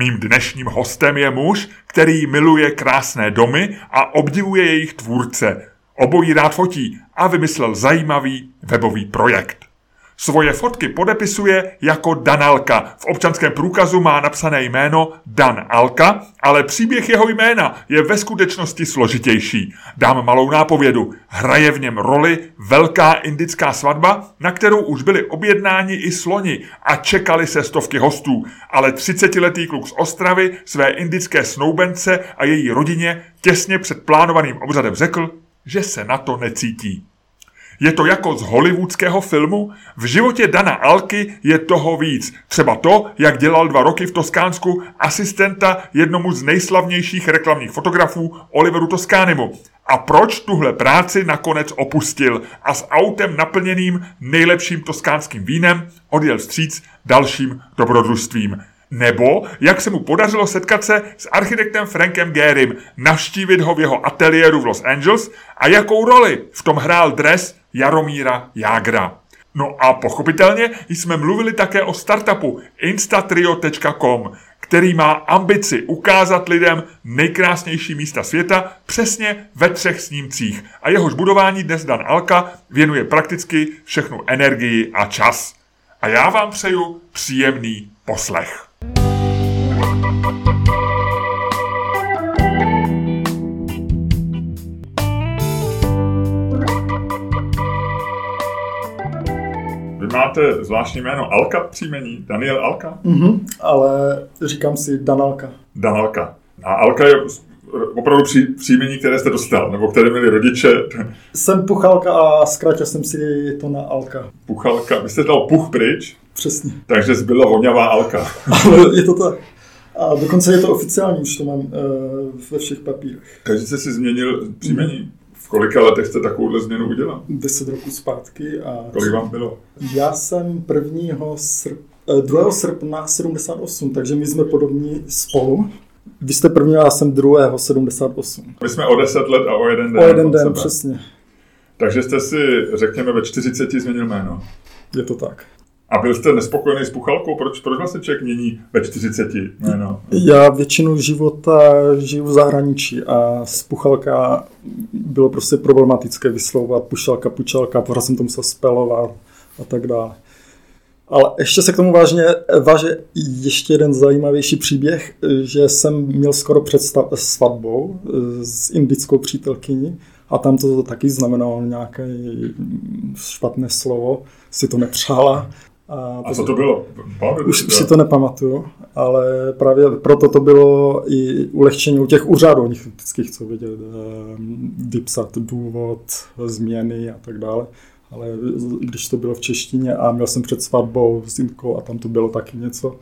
Mým dnešním hostem je muž, který miluje krásné domy a obdivuje jejich tvůrce. Obojí rád fotí a vymyslel zajímavý webový projekt. Svoje fotky podepisuje jako Danalka. V občanském průkazu má napsané jméno Dan Alka, ale příběh jeho jména je ve skutečnosti složitější. Dám malou nápovědu. Hraje v něm roli velká indická svatba, na kterou už byli objednáni i sloni a čekali se stovky hostů. Ale 30-letý kluk z Ostravy své indické snoubence a její rodině těsně před plánovaným obřadem řekl, že se na to necítí. Je to jako z hollywoodského filmu? V životě Dana Alky je toho víc. Třeba to, jak dělal dva roky v Toskánsku asistenta jednomu z nejslavnějších reklamních fotografů Oliveru Toskánimu. A proč tuhle práci nakonec opustil a s autem naplněným nejlepším toskánským vínem odjel vstříc dalším dobrodružstvím. Nebo jak se mu podařilo setkat se s architektem Frankem Gerim, navštívit ho v jeho ateliéru v Los Angeles a jakou roli v tom hrál dres Jaromíra Jágra. No a pochopitelně jsme mluvili také o startupu instatrio.com, který má ambici ukázat lidem nejkrásnější místa světa přesně ve třech snímcích. A jehož budování dnes Dan Alka věnuje prakticky všechnu energii a čas. A já vám přeju příjemný poslech. Máte zvláštní jméno Alka příjmení? Daniel Alka? Mhm, ale říkám si Danalka. Danalka. A Alka je opravdu pří, příjmení, které jste dostal, nebo které měli rodiče? Jsem Puchalka a zkrátil jsem si to na Alka. Puchalka. Vy jste dal puch pryč? Přesně. Takže zbyla voňavá Alka. Ale je to tak. A dokonce je to oficiální, už to mám uh, ve všech papírech. Takže jste si změnil příjmení? Mm kolika letech jste takovouhle změnu udělal? Deset roků zpátky. A Kolik vám bylo? Já jsem 1. Srp, 2. srpna 78, takže my jsme podobní spolu. Vy jste první, já jsem 2. 78. My jsme o 10 let a o jeden den. O jeden den, sebe. přesně. Takže jste si, řekněme, ve 40 změnil jméno. Je to tak. A byl jste nespokojený s Puchalkou? Proč, proč vlastně člověk mění ve 40? No. Já většinu života žiju v zahraničí a z Puchalka bylo prostě problematické vyslovovat Pušalka, Pučalka, pořád jsem to musel spelovat a tak dále. Ale ještě se k tomu vážně váže ještě jeden zajímavější příběh, že jsem měl skoro před svatbou s indickou přítelkyní a tam to taky znamenalo nějaké špatné slovo, si to nepřála a, a co to bylo? Už si to nepamatuju, ale právě proto to bylo i ulehčení u těch úřadů, oni vždycky chcou vědět, eh, vypsat důvod, změny a tak dále. Ale když to bylo v češtině a měl jsem před svatbou s Inkou a tam to bylo taky něco,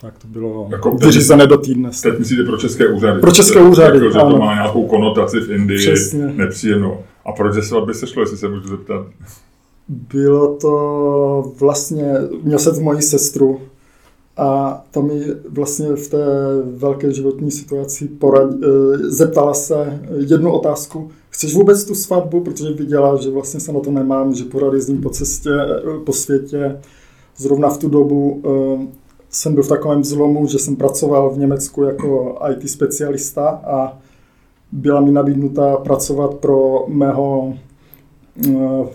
tak to bylo jako vyřízené do týdne. Teď myslíte pro české úřady? Pro české úřady, jako, že to má nějakou konotaci v Indii Přesně. nepříjemnou. A proč se svatby se šlo, jestli se můžu zeptat? Bylo to vlastně, měl jsem moji sestru a ta mi vlastně v té velké životní situaci porad, eh, zeptala se jednu otázku, chceš vůbec tu svatbu, protože viděla, že vlastně se na to nemám, že porady jezdím po cestě, eh, po světě. Zrovna v tu dobu eh, jsem byl v takovém zlomu, že jsem pracoval v Německu jako IT specialista a byla mi nabídnuta pracovat pro mého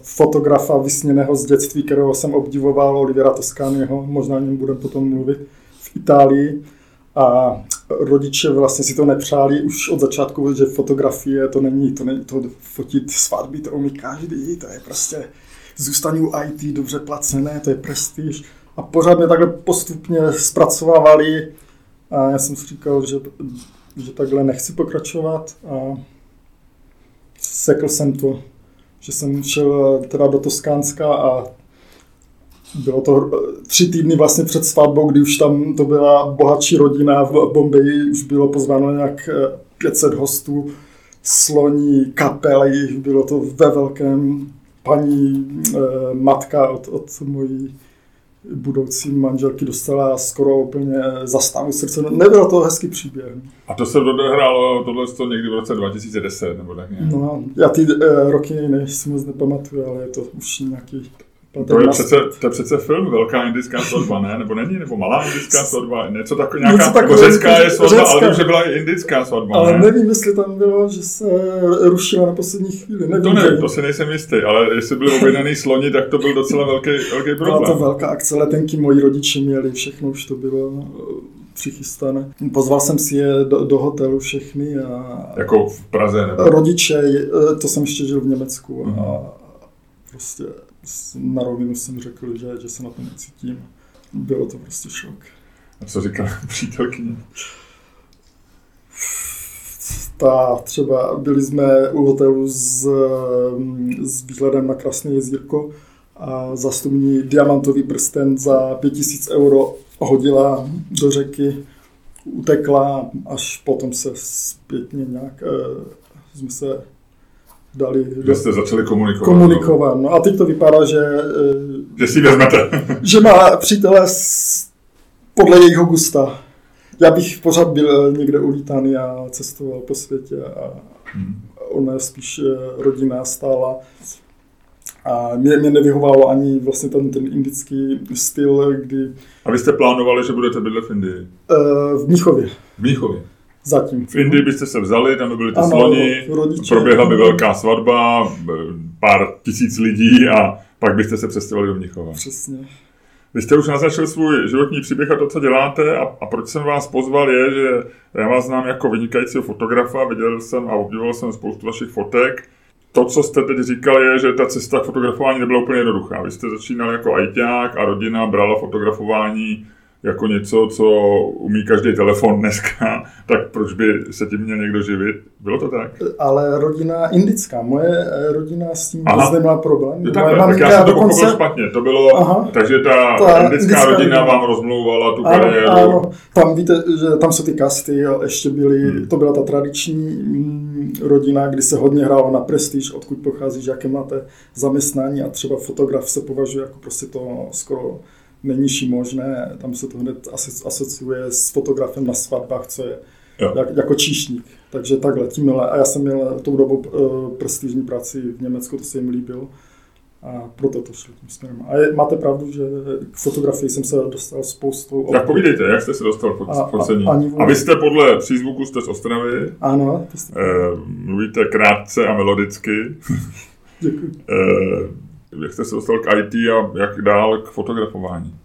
fotografa vysněného z dětství, kterého jsem obdivoval, Olivera Toscaniho, možná o něm budeme potom mluvit, v Itálii. A rodiče vlastně si to nepřáli už od začátku, že fotografie to není, to není to fotit svatby, to umí každý, to je prostě zůstání u IT dobře placené, to je prestiž. A pořád mě takhle postupně zpracovávali a já jsem si říkal, že, že takhle nechci pokračovat a sekl jsem to že jsem šel eh, teda do Toskánska a bylo to eh, tři týdny vlastně před svatbou, kdy už tam to byla bohatší rodina v Bombeji, už bylo pozváno nějak 500 eh, hostů, sloní kapely, bylo to ve velkém paní matka od, od mojí budoucí manželky dostala skoro úplně zastávu srdce. Nebyl to hezký příběh. A to se odehrálo tohle to někdy v roce 2010 nebo tak nějak? No, já ty e, roky ne, si moc nepamatuju, ale je to už nějaký to je, přece, to je přece film Velká indická svatba, ne? Nebo není? Nebo Malá indická svatba? Něco takového, nějaká, něco takové, řecká je svatba, řecká. ale že byla i indická svatba, Ale ne? nevím, jestli tam bylo, že se rušila na poslední chvíli. Nevím, to nevím, to si nejsem jistý, ale jestli byli objednaný sloni, tak to byl docela velký, velký problém. Byla to velká akce, letenky moji rodiče měli, všechno už to bylo eh, přichystané. Pozval jsem si je do, do hotelu všechny a... Jako v Praze, nebo? Rodiče, eh, to jsem ještě žil v Německu a mhm. prostě na rovinu jsem řekl, že, že se na to necítím. Bylo to prostě šok. A co říkala přítelkyně? Ta třeba, byli jsme u hotelu s, s výhledem na krásné jezírko a zastupní diamantový prsten za 5000 euro hodila do řeky, utekla, až potom se zpětně nějak eh, jsme se dali... Že jste začali komunikovat. Komunikovat, no a teď to vypadá, že... Eh, že si vezmete. že má přítele s, podle jejího gusta. Já bych pořád byl někde ulítaný a cestoval po světě a hmm. ona je spíš eh, rodina stála. A mě, mě nevyhovalo ani vlastně ten, ten indický styl, kdy... A vy jste plánovali, že budete bydlet v Indii? Uh, v Míchově. V Míchově. Zatím. V Indii byste se vzali, tam by byly ty ano, sloni, rodiče, proběhla by velká svatba, pár tisíc lidí a pak byste se přestěhovali do Mnichova. Přesně. Vy jste už naznačil svůj životní příběh a to, co děláte a, a proč jsem vás pozval je, že já vás znám jako vynikajícího fotografa, viděl jsem a obdivoval jsem spoustu vašich fotek. To, co jste teď říkal, je, že ta cesta k fotografování nebyla úplně jednoduchá. Vy jste začínal jako ajťák a rodina brala fotografování jako něco, co umí každý telefon dneska, tak proč by se tím měl někdo živit? Bylo to tak? Ale rodina indická, moje eh, rodina s tím vůbec neměla problém. Jo, takhle, tak já jsem to dokonce... pochopil špatně. To bylo, Aha. takže ta, ta indická, indická rodina vám rozmlouvala tu ano, kariéru. Ano, tam víte, že tam jsou ty kasty, ještě byly, hmm. to byla ta tradiční mm, rodina, kdy se hodně hrálo na prestiž, odkud pocházíš, jaké máte zaměstnání a třeba fotograf se považuje jako prostě to skoro nejnižší možné, tam se to hned asociuje s fotografem na svatbách, co je jak, jako číšník. Takže takhle, tím milé. A já jsem měl tou dobu uh, prestižní práci v Německu, to se jim líbilo. A proto to šlo tím směrem. A je, máte pravdu, že k fotografii jsem se dostal spoustu... Tak povídejte, jak jste se dostal k focení? A, a, a vy jste podle přízvuku jste z Ostravy. Ano. Jste... Eh, mluvíte krátce a melodicky. Děkuji. eh, jak jste se dostal k IT a jak dál k fotografování?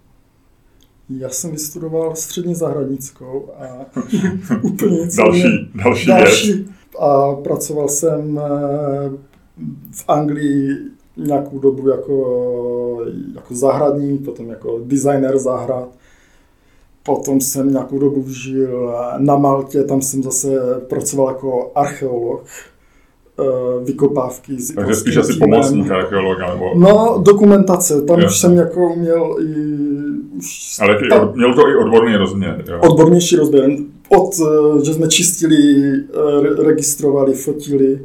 Já jsem vystudoval střední zahradnickou a úplně nic. další, další, další A pracoval jsem eh, v Anglii nějakou dobu jako, jako zahradník, potom jako designer zahrad. Potom jsem nějakou dobu žil na Maltě, tam jsem zase pracoval jako archeolog vykopávky. S Takže spíš asi pomocník archeologa, nebo... No, dokumentace, tam už jsem jako měl i... Už Ale ty, tam, měl to i odborný rozměr, jo? Odbornější rozměr. Od, uh, že jsme čistili, uh, registrovali, fotili,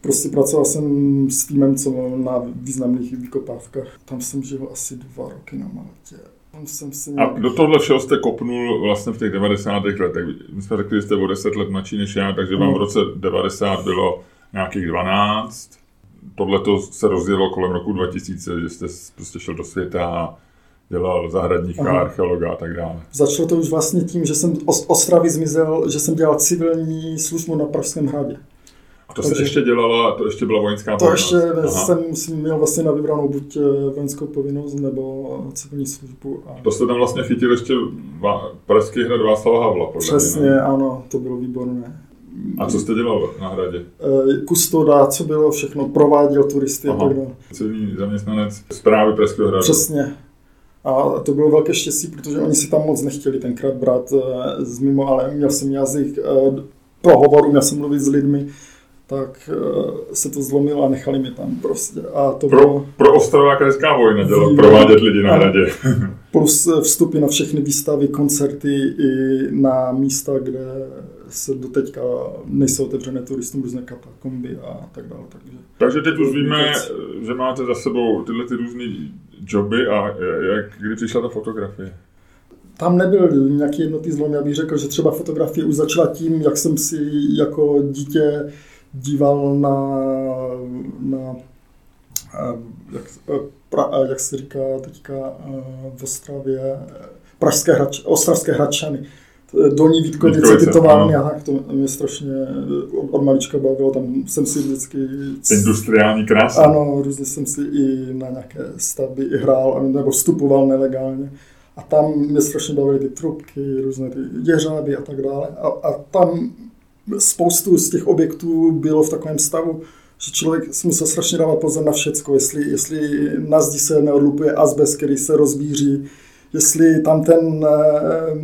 Prostě pracoval jsem s týmem, co na významných vykopávkách. Tam jsem žil asi dva roky na Maltě. Tam jsem si nějak... A do tohle všeho jste kopnul vlastně v těch 90. letech. My jsme řekli, že jste o 10 let mladší než já, takže vám v roce 90 bylo nějakých 12. Tohle to se rozjelo kolem roku 2000, že jste prostě šel do světa a dělal zahradníka, Aha. archeologa a tak dále. Začalo to už vlastně tím, že jsem z Ostravy zmizel, že jsem dělal civilní službu na Pražském hradě. A to Takže, se ještě dělala, to ještě byla vojenská to povinnost? To ještě Aha. jsem, jsem měl vlastně na vybranou buď eh, vojenskou povinnost nebo civilní službu. A... To jste tam vlastně chytil ještě Pražský hrad Václava Havla, podle Přesně, mě, ano, to bylo výborné. A co jste dělal na hradě? Eh, kustoda, co bylo všechno, prováděl turisty Aha. a tak dále. Civilní zaměstnanec zprávy Pražského hradu. Přesně. A to bylo velké štěstí, protože oni si tam moc nechtěli tenkrát brát eh, z mimo, ale měl jsem jazyk eh, pohovoru, měl jsem mluvit s lidmi, tak se to zlomilo a nechali mě tam prostě. A to pro, bylo... pro Ostrováka hezká vojna dělat, provádět lidi na hradě. Plus vstupy na všechny výstavy, koncerty i na místa, kde se doteďka nejsou otevřené turistům různé katakomby a tak dále. Takže, takže teď už víme, že máte za sebou tyhle ty různé joby a jak, kdy přišla ta fotografie? Tam nebyl nějaký jednotý zlom, já bych řekl, že třeba fotografie už začala tím, jak jsem si jako dítě díval na, na jak, pra, jak se říká teďka v Ostravě, pražské hrač, ostravské hračany. Dolní Vítkovice, ty továrny, a tak to mě strašně od malička bavilo, tam jsem si vždycky... Industriální krása. Ano, různě jsem si i na nějaké stavby i hrál, nebo vstupoval nelegálně. A tam mě strašně bavily ty trubky, různé ty jeřáby a tak dále. A, a tam spoustu z těch objektů bylo v takovém stavu, že člověk si musel strašně dávat pozor na všecko, jestli, jestli na zdi se neodlupuje azbest, který se rozbíří, jestli tam ten eh,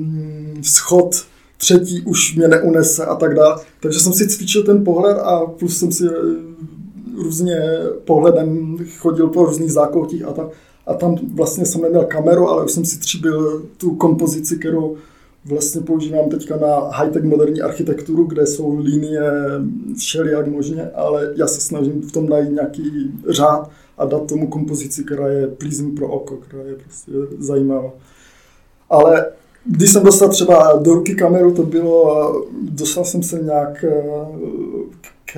schod třetí už mě neunese a tak dále. Takže jsem si cvičil ten pohled a plus jsem si eh, různě pohledem chodil po různých zákoutích a, ta, a tam vlastně jsem neměl kameru, ale už jsem si tříbil tu kompozici, kterou vlastně používám teďka na high-tech moderní architekturu, kde jsou linie všelijak možně, ale já se snažím v tom najít nějaký řád a dát tomu kompozici, která je pleasing pro oko, která je prostě zajímavá. Ale když jsem dostal třeba do ruky kameru, to bylo, dostal jsem se nějak eh, k,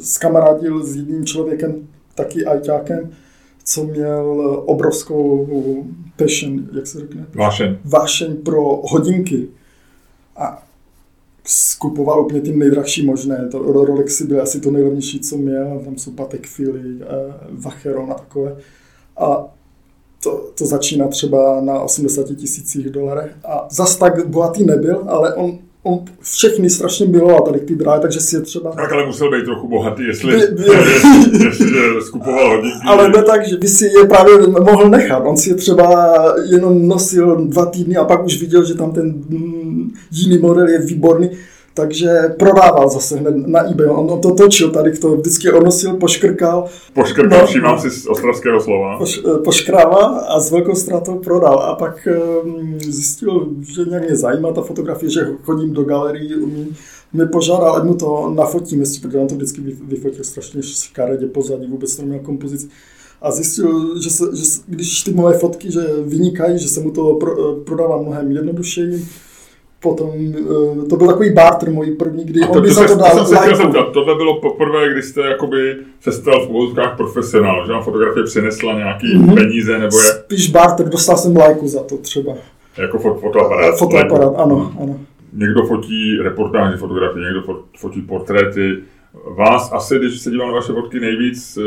s kamarádil s jedním člověkem, taky ajťákem, co měl obrovskou passion, jak se řekne? Vášeň. Vášeň pro hodinky. A skupoval úplně ty nejdražší možné. To Rolexy byly asi to nejlevnější, co měl. Tam jsou Patek Philly, eh, Vacheron a takové. A to, to začíná třeba na 80 tisících dolarech. A zas tak bohatý nebyl, ale on on všechny strašně miloval tady ty dráhy, takže si je třeba... Tak ale musel být trochu bohatý, jestli, by, by, jestli skupoval hodinky. Ale ne tak, že by si je právě mohl nechat. On si je třeba jenom nosil dva týdny a pak už viděl, že tam ten mm, jiný model je výborný takže prodával zase hned na eBay. On to točil tady, to vždycky onosil, poškrkal. Poškrkal, no, všímám si z ostravského slova. Poš, eh, poškrával a s velkou ztrátou prodal. A pak um, zjistil, že nějak mě zajímá ta fotografie, že chodím do galerii, umí mě požádal, ať mu to nafotím, jestli, protože on to vždycky vyfotil strašně škaredě pozadí, vůbec to neměl kompozici. A zjistil, že, se, že když ty moje fotky že vynikají, že se mu to pro, eh, prodává mnohem jednodušeji, potom, uh, to byl takový barter můj první, kdy on by za to dal to like. Tohle bylo poprvé, kdy jste jakoby se stal v úvodkách profesionál, že vám fotografie přinesla nějaký mm-hmm. peníze, nebo je... Spíš barter, dostal jsem lajku za to třeba. Jako fot, fotoaparát. Fotoaparát, ano, ano. Někdo fotí reportážní fotografie, někdo fotí portréty. Vás asi, když se dívám na vaše fotky, nejvíc eh,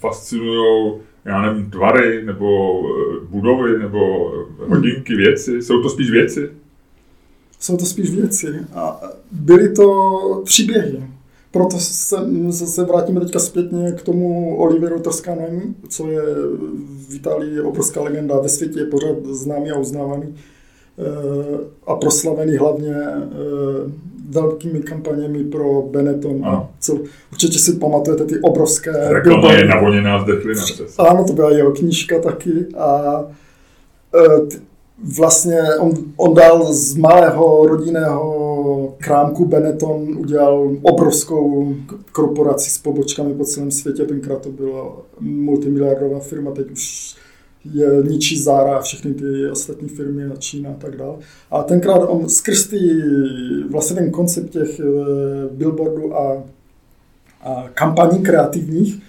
fascinují já nevím, tvary, nebo eh, budovy, nebo hodinky, věci. Jsou to spíš věci? Jsou to spíš věci. A byly to příběhy. Proto se, se vrátíme teďka zpětně k tomu Oliveru Toscanovi, co je v Itálii obrovská legenda, ve světě je pořád známý a uznávaný eh, a proslavený hlavně eh, velkými kampaněmi pro Benetton. A co, určitě si pamatujete ty obrovské... Reklama je navoněná zdechlina. Ano, to byla jeho knížka taky. A eh, vlastně on, on dal z malého rodinného krámku Benetton, udělal obrovskou korporaci s pobočkami po celém světě. Tenkrát to byla multimiliardová firma, teď už je ničí Zara a všechny ty ostatní firmy a Čína a tak dále. A tenkrát on skrz ty, vlastně ten koncept těch eh, billboardů a, a kampaní kreativních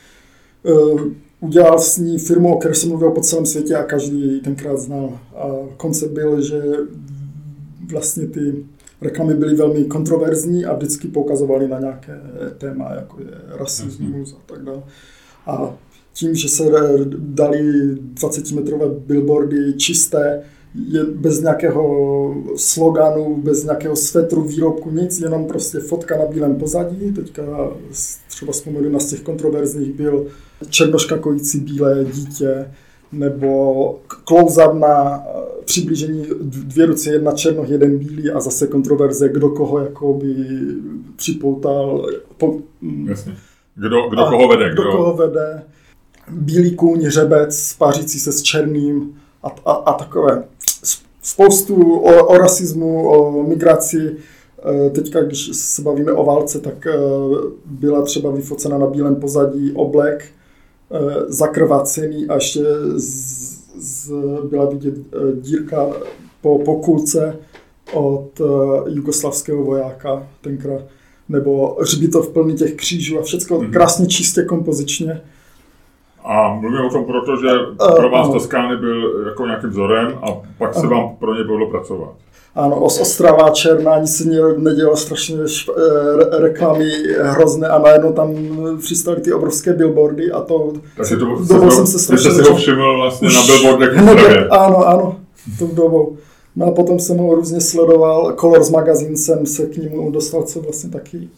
eh, udělal s ní firmu, o které jsem mluvil po celém světě a každý ji tenkrát znal. A koncept byl, že vlastně ty reklamy byly velmi kontroverzní a vždycky poukazovaly na nějaké téma, jako je rasismus a tak dále. A tím, že se dali 20-metrové billboardy čisté, je bez nějakého sloganu, bez nějakého svetru, výrobku, nic, jenom prostě fotka na bílém pozadí. Teďka třeba vzpomenu na z těch kontroverzních byl černoškakující bílé dítě, nebo close-up na eh, přiblížení dvě ruce, jedna černo, jeden bílý a zase kontroverze, kdo koho jakoby připoutal. Po, mm. Jasně. Kdo, kdo koho vede? Kdo, kdo koho vede. Bílý kůň, řebec, spářící se s černým a, a, a takové spoustu o, o rasismu, o migraci. Eh, teďka, když se bavíme o válce, tak eh, byla třeba vyfocena na bílém pozadí oblek, zakrvácený a ještě z, z, byla vidět dírka po, po kulce od jugoslavského vojáka tenkrát, nebo hřbitov plný těch křížů a všechno mm-hmm. krásně čistě kompozičně. A mluvím o tom proto, že pro vás Toskány byl jako nějakým vzorem a pak se vám pro ně bylo pracovat. Ano, os Ostrava Černá, ani se nedělo strašně šp, re, reklamy hrozné a najednou tam přistali ty obrovské billboardy a to... Takže to, to jsem se strašně... Jste si ho všiml vlastně na billboardech v Ano, ano, tou dobou. No a potom jsem ho různě sledoval, Colors Magazine jsem se k němu dostal, co vlastně taky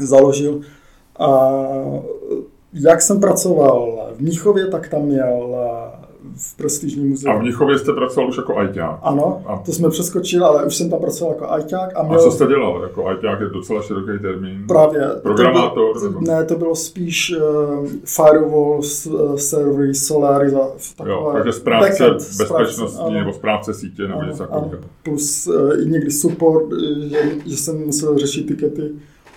založil. A jak jsem pracoval v Míchově, tak tam měl v prestižním muzeu. A v Mnichově jste pracoval už jako ajťák? Ano, a... to jsme přeskočili, ale už jsem tam pracoval jako ajťák. A, měl... a co jste dělal? Jako ajťák je docela široký termín. Právě. Programátor? To bylo, ne, to bylo spíš uh, firewall, uh, servery, takové. Jo, takže správce bezpečnostní správce, nebo správce sítě nebo něco takového. Plus uh, i někdy support, že, že jsem musel řešit tikety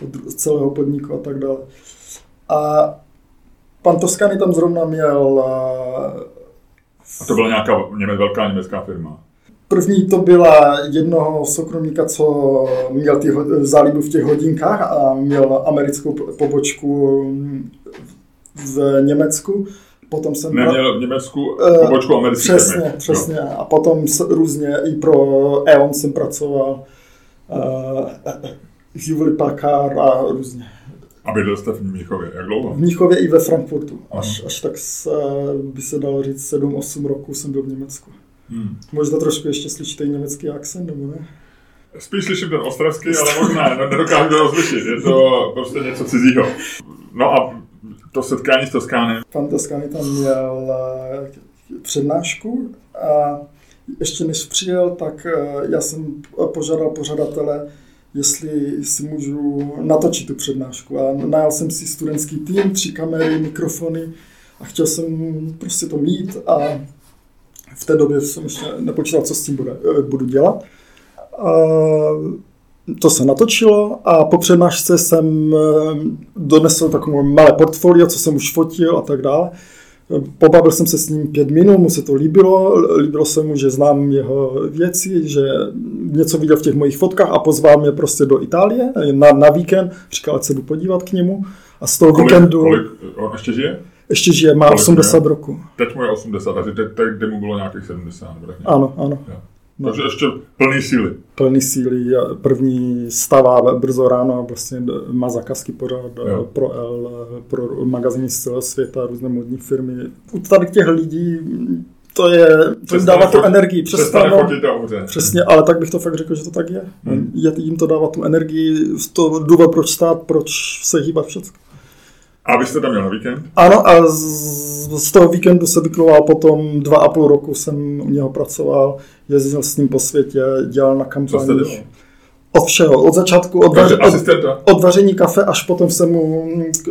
od celého podniku a tak dále. A pan Toskany tam zrovna měl uh, a to byla nějaká něme, velká německá firma? První to byla jednoho soukromníka, co měl ty záliby v těch hodinkách a měl americkou pobočku v Německu. Potom jsem Neměl v Německu pobočku americké Přesně, firmy. přesně. Jo. A potom různě i pro E.ON jsem pracoval. Uh, Hewlett Packard a různě. A bydlel jste v Mnichově, jak dlouho? V Mnichově i ve Frankfurtu. Až, až tak se, by se dalo říct 7-8 roků jsem byl v Německu. Hmm. Možná trošku ještě slyšíte i německý akcent, nebo ne? Spíš slyším ten ostravský, ale možná no, nedokážu to rozlišit. Je to prostě něco cizího. No a to setkání s Toskánem? Pan Toskány tam měl eh, přednášku a ještě než přijel, tak eh, já jsem požádal pořadatele, jestli si můžu natočit tu přednášku. A najal jsem si studentský tým, tři kamery, mikrofony a chtěl jsem prostě to mít a v té době jsem ještě nepočítal, co s tím bude, eh, budu dělat. A to se natočilo a po přednášce jsem eh, donesl takové malé portfolio, co jsem už fotil a tak dále. Pobavil jsem se s ním pět minut, mu se to líbilo, líbilo se mu, že znám jeho věci, že něco viděl v těch mojich fotkách a pozval mě prostě do Itálie na, na víkend, říkal, ať se jdu podívat k němu a z toho kolik, víkendu... Kolik, on ještě žije? Ještě žije, má kolik 80 roku. Teď mu je 80, takže teď, teď mu bylo nějakých 70. Ano, ano. Jo. No. Takže ještě plný síly. Plný síly. První stavá brzo ráno a vlastně má zakazky pořád jo. pro L, pro magazíny z celého světa, různé modní firmy. U tady těch lidí to je, to jim dává tu energii. Přestane Přesně, ale tak bych to fakt řekl, že to tak je. Hmm. Jim to dává tu energii, to důvod, proč stát, proč se hýbat všechno. A vy jste tam měl na víkend? Ano, a z, z toho víkendu se vykloval potom dva a půl roku jsem u něho pracoval, jezdil s ním po světě, dělal na kampaních. Od všeho, od začátku, od, vaři, od, od vaření kafe, až potom jsem mu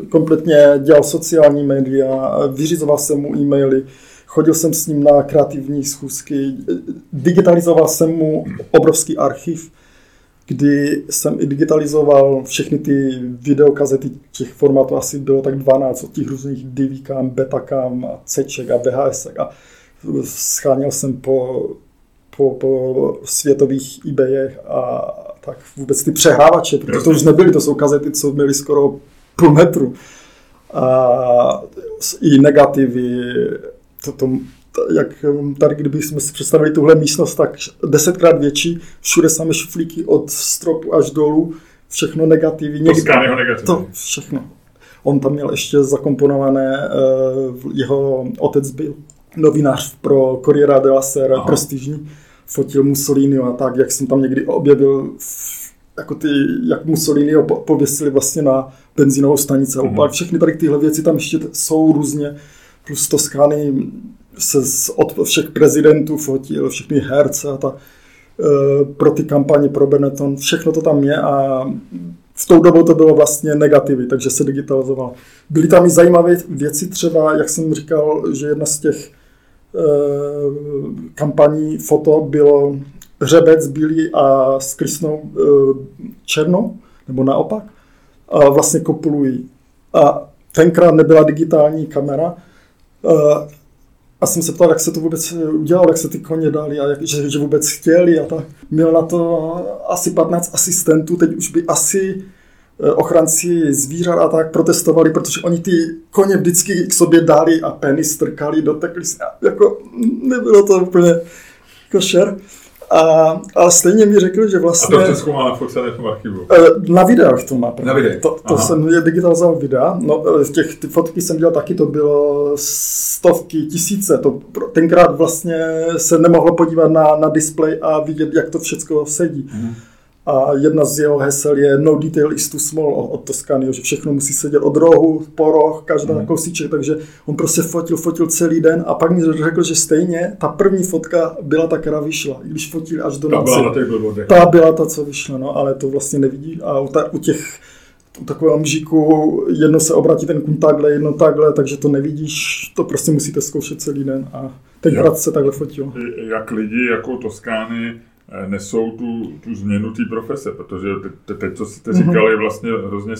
kompletně dělal sociální média, vyřizoval jsem mu e-maily, chodil jsem s ním na kreativní schůzky, digitalizoval jsem mu obrovský archiv, kdy jsem i digitalizoval všechny ty videokazety, těch formátů asi bylo tak 12, od těch různých divíkám, betakám, a Cček a VHS a scháněl jsem po, po, po světových eBayech a tak vůbec ty přehrávače, protože to už nebyly, to jsou kazety, co měly skoro půl metru. A i negativy, to, to, jak um, tady, kdybychom si představili tuhle místnost, tak desetkrát větší, všude samé šuflíky od stropu až dolů, všechno negativní. To negativní. To všechno. On tam měl ještě zakomponované, uh, jeho otec byl novinář pro Corriere della Sera, prestižní, fotil Mussolini a tak, jak jsem tam někdy objevil jako ty, jak Mussolini ho pověsili vlastně na benzínovou stanici mm-hmm. všechny tady tyhle věci tam ještě jsou různě, plus Toskány se od všech prezidentů fotil, všechny herce a ta, e, pro ty kampaně pro Benetton, všechno to tam je a v tou dobou to bylo vlastně negativy, takže se digitalizoval. Byly tam i zajímavé věci, třeba, jak jsem říkal, že jedna z těch e, kampaní foto bylo hřebec bílý a s krysnou e, černou, nebo naopak, a vlastně kopulují. A tenkrát nebyla digitální kamera, e, a jsem se ptal, jak se to vůbec udělalo, jak se ty koně dali a jak, že, že vůbec chtěli a tak. Měl na to asi 15 asistentů, teď už by asi eh, ochranci zvířat a tak protestovali, protože oni ty koně vždycky k sobě dali a penis strkali, dotekli se. Jako nebylo to úplně košer. A, ale stejně mi řekl, že vlastně... A to všechno má nafocené v archivu? Eh, na videách to má. Na videách? To, to jsem je digitalizoval videa. No, eh, těch ty fotky jsem dělal taky, to bylo stovky, tisíce. To tenkrát vlastně se nemohlo podívat na, na display a vidět, jak to všechno sedí. Mm. A jedna z jeho hesel je no detail is too small od Toscany, že všechno musí sedět od rohu po roh, každá mm. kousíček, takže on prostě fotil, fotil celý den a pak mi řekl, že stejně ta první fotka byla ta, která vyšla, i když fotil až do ta noci. Byla na těch ta byla ta, co vyšla, no, ale to vlastně nevidí a u, ta, u těch u takového mžíku jedno se obratí ten kun takhle, jedno takhle, takže to nevidíš, to prostě musíte zkoušet celý den a tenkrát se takhle fotil. Jak lidi jako Toskány nesou tu, tu změnu té profese, protože teď, teď, co jste mhm. říkali, je vlastně hrozně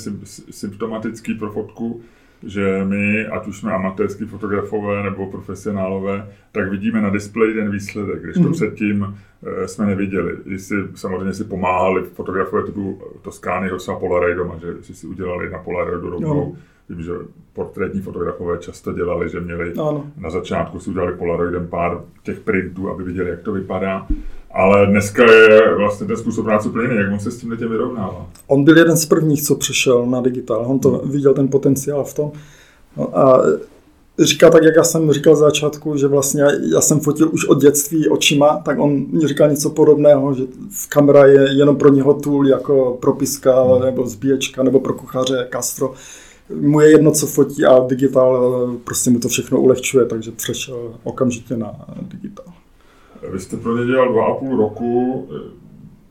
symptomatický pro fotku, že my, ať už jsme amatérský fotografové nebo profesionálové, tak vidíme na displeji ten výsledek, když to mm. předtím e, jsme neviděli. Jestli samozřejmě si pomáhali fotografové typu Toskány, třeba Polaroidom, že si si udělali na Polaroidu rovnou. No. Vím, že portrétní fotografové často dělali, že měli ano. na začátku si udělali Polaroidem pár těch printů, aby viděli, jak to vypadá. Ale dneska je vlastně ten způsob práce úplně jiný. Jak on se s tím těm vyrovnává? On byl jeden z prvních, co přišel na digitál. On to hmm. viděl ten potenciál v tom. No a říká tak, jak já jsem říkal z začátku, že vlastně já jsem fotil už od dětství očima, tak on mi říkal něco podobného, že kamera je jenom pro něho tool jako propiska hmm. nebo zbíječka nebo pro kuchaře Castro. Mu je jedno, co fotí a digitál prostě mu to všechno ulehčuje, takže přešel okamžitě na digitál. Vy jste pro ně dělal dva a půl roku.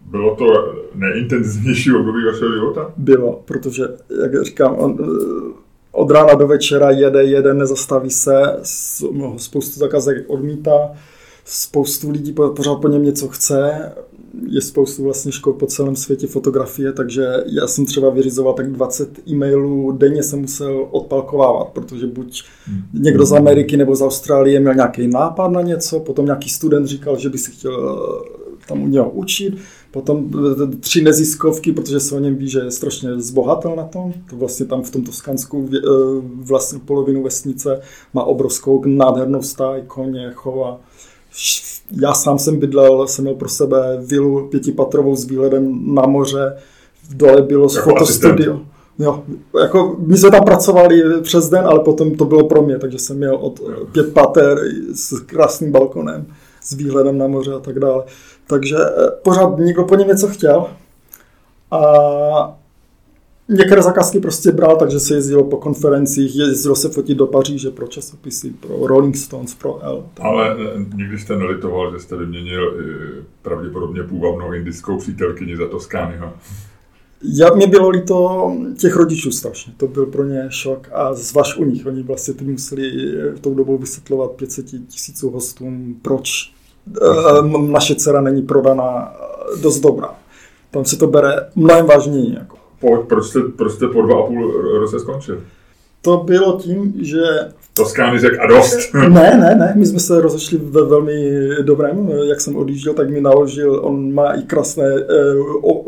Bylo to nejintenzivnější období vašeho života? Bylo, protože, jak říkám, on, od rána do večera jede, jede, nezastaví se, spoustu zakazek odmítá, spoustu lidí pořád po něm něco chce, je spoustu vlastně škol po celém světě fotografie, takže já jsem třeba vyřizoval tak 20 e-mailů denně jsem musel odpalkovávat, protože buď hmm. někdo z Ameriky nebo z Austrálie měl nějaký nápad na něco, potom nějaký student říkal, že by si chtěl eh, tam u něho učit, potom tři neziskovky, protože se o něm ví, že je strašně zbohatel na tom. To vlastně tam v tomto Skansku eh, vlastně polovinu vesnice má obrovskou nádhernou stáj, koně, chova já sám jsem bydlel, jsem měl pro sebe vilu pětipatrovou s výhledem na moře, v dole bylo jako fotostudio. Jo, jako my jsme tam pracovali přes den, ale potom to bylo pro mě, takže jsem měl od pět pater s krásným balkonem, s výhledem na moře a tak dále. Takže eh, pořád někdo po něm něco chtěl. A Některé zakázky prostě bral, takže se jezdilo po konferencích, jezdilo se fotit do Paříže pro časopisy, pro Rolling Stones, pro L. Ale eh, nikdy jste nelitoval, že jste vyměnil eh, pravděpodobně půvabnou indickou přítelkyni za Toskányho. Já, mě bylo líto těch rodičů strašně, to byl pro ně šok a zvlášť u nich, oni vlastně ty museli v eh, tou dobou vysvětlovat 500 tisíců hostům, proč naše dcera není prodaná dost dobrá. Tam se to bere mnohem vážněji. Jako po, proč, jste, proč jste po dva a půl roce skončil? To bylo tím, že... Toskány řekl a dost. ne, ne, ne, my jsme se rozešli ve velmi dobrém, jak jsem odjížděl, tak mi naložil, on má i krásné, eh,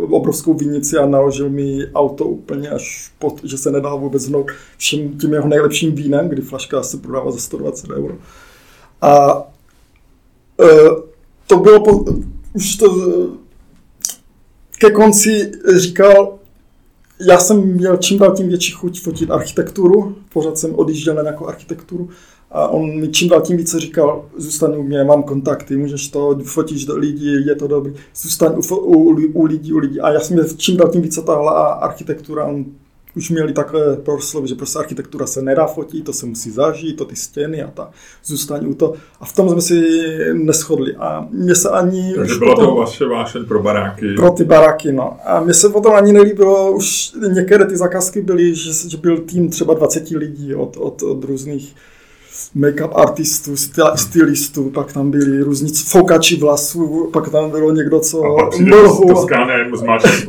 obrovskou vinici a naložil mi auto úplně až pod, že se nedal vůbec hnout všem tím jeho nejlepším vínem, kdy flaška se prodává za 120 euro. A eh, to bylo, po, už to ke konci říkal, já jsem měl čím dál tím větší chuť fotit architekturu, pořád jsem odjížděl na nějakou architekturu a on mi čím dál tím více říkal, zůstaň u mě, mám kontakty, můžeš to, fotíš do lidí, je to dobrý, zůstaň u, u, u lidí, u lidí. A já jsem měl čím dál tím více tahla a architektura, on už měli takové proslovy, že prostě architektura se nedá fotit, to se musí zažít, to ty stěny a ta zůstání u to. A v tom jsme si neschodli. A mě se ani... Takže byla potom, to vaše vášeň pro baráky. Pro ty baráky, no. A mě se potom ani nelíbilo, už některé ty zakázky byly, že, že byl tým třeba 20 lidí od, od, od různých make-up artistů, styl, stylistů, pak tam byli různí foukači vlasů, pak tam bylo někdo, co A pak přijde z Toskány a zmáčí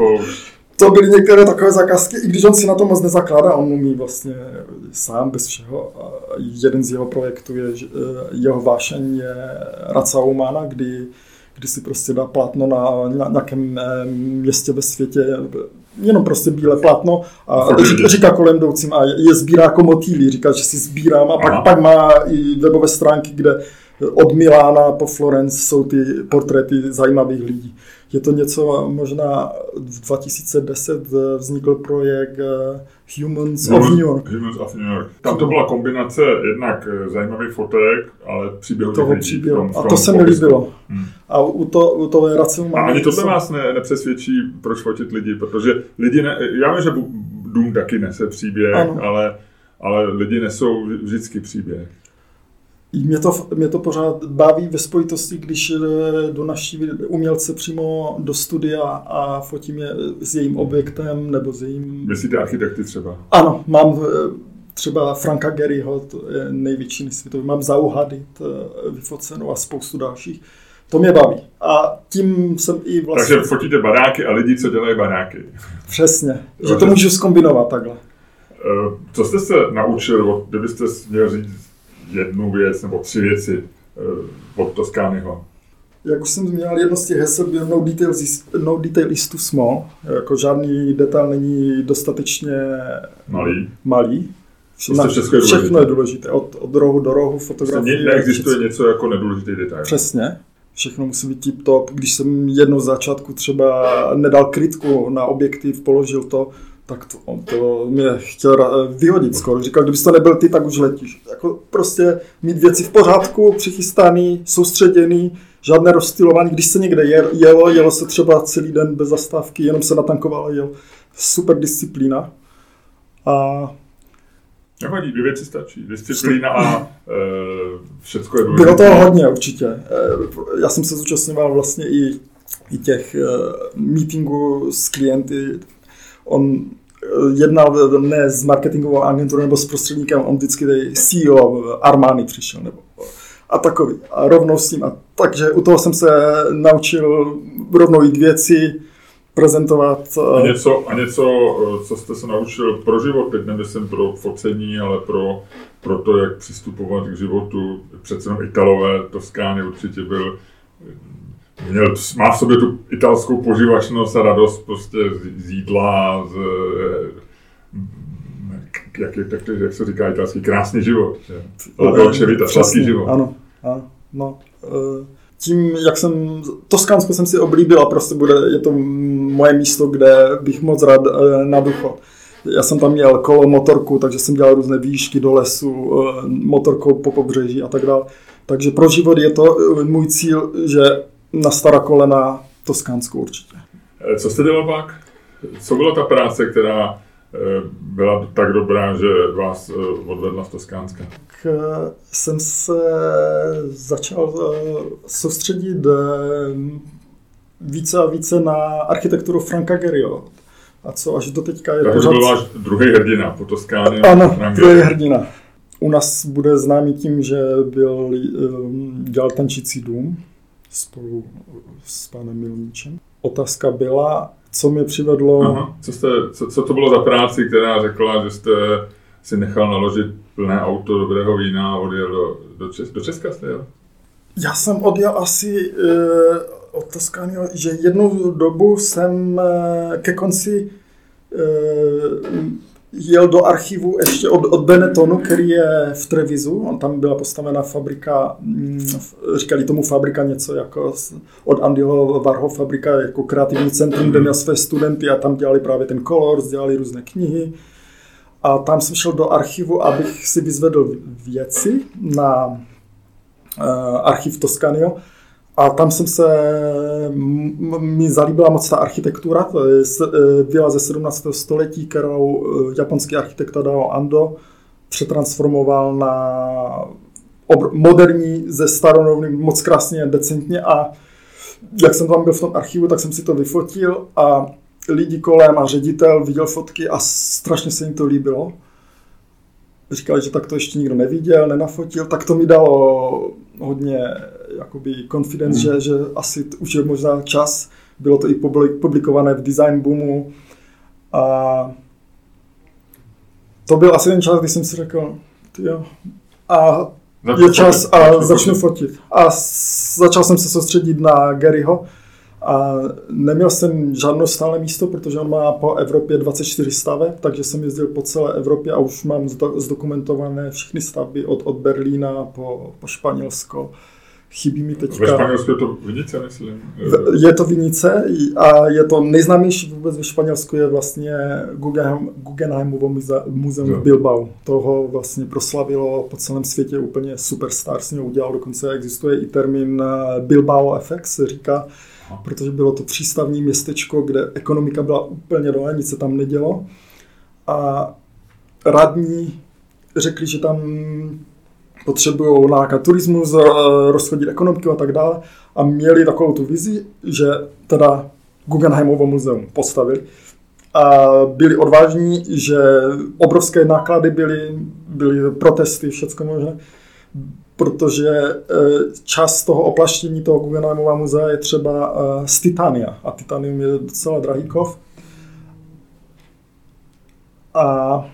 to byly některé takové zakázky, i když on si na to moc nezakládá, on umí vlastně sám bez všeho. A jeden z jeho projektů je, že jeho vášení je Raca Humana, kdy, kdy si prostě dá plátno na, na nějakém eh, městě ve světě, jenom prostě bílé plátno a říká, říká kolem jdoucím a je sbírá jako motýlí, říká, že si sbírám a pak, pak má i webové stránky, kde od Milána po Florence jsou ty portréty zajímavých lidí. Je to něco, možná v 2010 vznikl projekt eh, Humans, of New York. Humans of New York. Tam to byla kombinace jednak eh, zajímavých fotek, ale příběhu toho příběhu. A to se mi líbilo. Hmm. A u, to, u toho je racionální. A ani tohle vás ne, nepřesvědčí, proč fotit lidi, protože lidi, ne, já vím, že dům taky nese příběh, ale, ale lidi nesou vždycky příběh. Mě to, mě to pořád baví ve spojitosti, když do naší umělce přímo do studia a fotím je s jejím objektem nebo s jejím... Myslíte architekty třeba? Ano, mám eh, třeba Franka Garyho, to je největší světový, mám Zauhadit vyfocenou a spoustu dalších. To mě baví. A tím jsem i vlastně... Takže fotíte baráky a lidi, co dělají baráky. Přesně. Že to můžu zkombinovat takhle. Eh, co jste se naučil, kdybyste měl říct jednu věc nebo tři věci eh, od Toskányho? Jak už jsem zmínil, jedno z těch hesel byl no detail, is, no detail is too small. Jako žádný detail není dostatečně malý. malý. Všechno, všechno, je všechno je důležité. Od, od rohu do rohu fotografie. Prostě neexistuje něco jako nedůležitý detail. Přesně. Všechno musí být tip top. Když jsem jednou z začátku třeba nedal krytku na objektiv, položil to, tak to, on to mě chtěl vyhodit skoro. Říkal, kdybys to nebyl ty, tak už letíš. Jako prostě mít věci v pořádku, přichystaný, soustředěný, žádné rozstylování. Když se někde jelo, jelo se třeba celý den bez zastávky, jenom se natankovalo, jel. Super disciplína. A Nevadí, dvě věci stačí. Disciplína a e, všechno je důležité. Bylo toho hodně určitě. E, já jsem se zúčastňoval vlastně i, i těch e, meetingů s klienty, on eh, jednal ne s marketingovou agenturou nebo s prostředníkem, on vždycky tady CEO Armani přišel nebo a takový. A rovnou s ním. A takže u toho jsem se naučil rovnou jít věci, prezentovat. A eh, něco, a něco, eh, co jste se naučil pro život, teď nemyslím pro focení, ale pro, pro to, jak přistupovat k životu. Přece jenom Italové, Toskány určitě byl měl, má v sobě tu italskou poživačnost a radost prostě z, z jídla, z, jak, je, tak, jak se říká italský, krásný život. Ale vita, sladký život. Ano, ano, no. E, tím, jak jsem, Toskánsko jsem si oblíbil a prostě bude, je to moje místo, kde bych moc rád na důchod. Já jsem tam měl kolo, motorku, takže jsem dělal různé výšky do lesu, motorkou po pobřeží a tak dále. Takže pro život je to můj cíl, že na stará kolena Toskánsku určitě. Eh, co jste dělal pak? Co byla ta práce, která eh, byla tak dobrá, že vás eh, odvedla z Toskánska? Tak jsem se začal soustředit více a více na architekturu Franka Gerio. A co až do teďka je Takže pořád... byl váš druhý hrdina po Toskáně. Ano, druhý hrdina. U nás bude známý tím, že byl, dělal tančící dům, spolu s panem Milníčem. Otázka byla, co mě přivedlo... Aha. Co, jste, co, co to bylo za práci, která řekla, že jste si nechal naložit plné auto dobrého vína a odjel do, do, Čes, do Česka jste jel? Já jsem odjel asi e, od Toskány, že jednu dobu jsem e, ke konci e, jel do archivu ještě od, od Benetonu, který je v Trevizu. On tam byla postavena fabrika, mm, říkali tomu fabrika něco jako od Andyho Varho fabrika jako kreativní centrum, kde měl své studenty a tam dělali právě ten kolor, dělali různé knihy. A tam jsem šel do archivu, abych si vyzvedl věci na uh, archiv Toscanio. A tam jsem se, mi zalíbila moc ta architektura, je byla ze 17. století, kterou e, japonský architekt Tadao Ando přetransformoval na moderní ze staronovným, moc krásně, decentně a jak jsem tam byl v tom archivu, tak jsem si to vyfotil a lidi kolem a ředitel viděl fotky a strašně se jim to líbilo říkali, že tak to ještě nikdo neviděl, nenafotil, tak to mi dalo hodně jakoby confidence, hmm. že, že asi už je možná čas. Bylo to i publikované v Design Boomu. A to byl asi ten čas, kdy jsem si řekl, jo, a je čas a začnu fotit. A začal jsem se soustředit na Garyho. A neměl jsem žádné stále místo, protože on má po Evropě 24 staveb, takže jsem jezdil po celé Evropě a už mám zdokumentované všechny stavby od, od Berlína po, po Španělsko, chybí mi teďka... Ve Španělsku je to Vinice, myslím. Je to Vinice a je to nejznámější vůbec ve Španělsku je vlastně Guggenheim, Guggenheimovo muzeum v Bilbao. Toho vlastně proslavilo po celém světě úplně superstar, s něho udělal, dokonce existuje i termín eh, Bilbao Effect, se říká, protože bylo to přístavní městečko, kde ekonomika byla úplně dole, nic se tam nedělo. A radní řekli, že tam potřebují nákat turismus, eh, rozchodit ekonomiku a tak dále. A měli takovou tu vizi, že teda Guggenheimovo muzeum postavili. A byli odvážní, že obrovské náklady byly, byly protesty, všechno možné, protože eh, část toho oplaštění toho Guggenheimova muzea je třeba eh, z titania. A titanium je docela drahý kov. A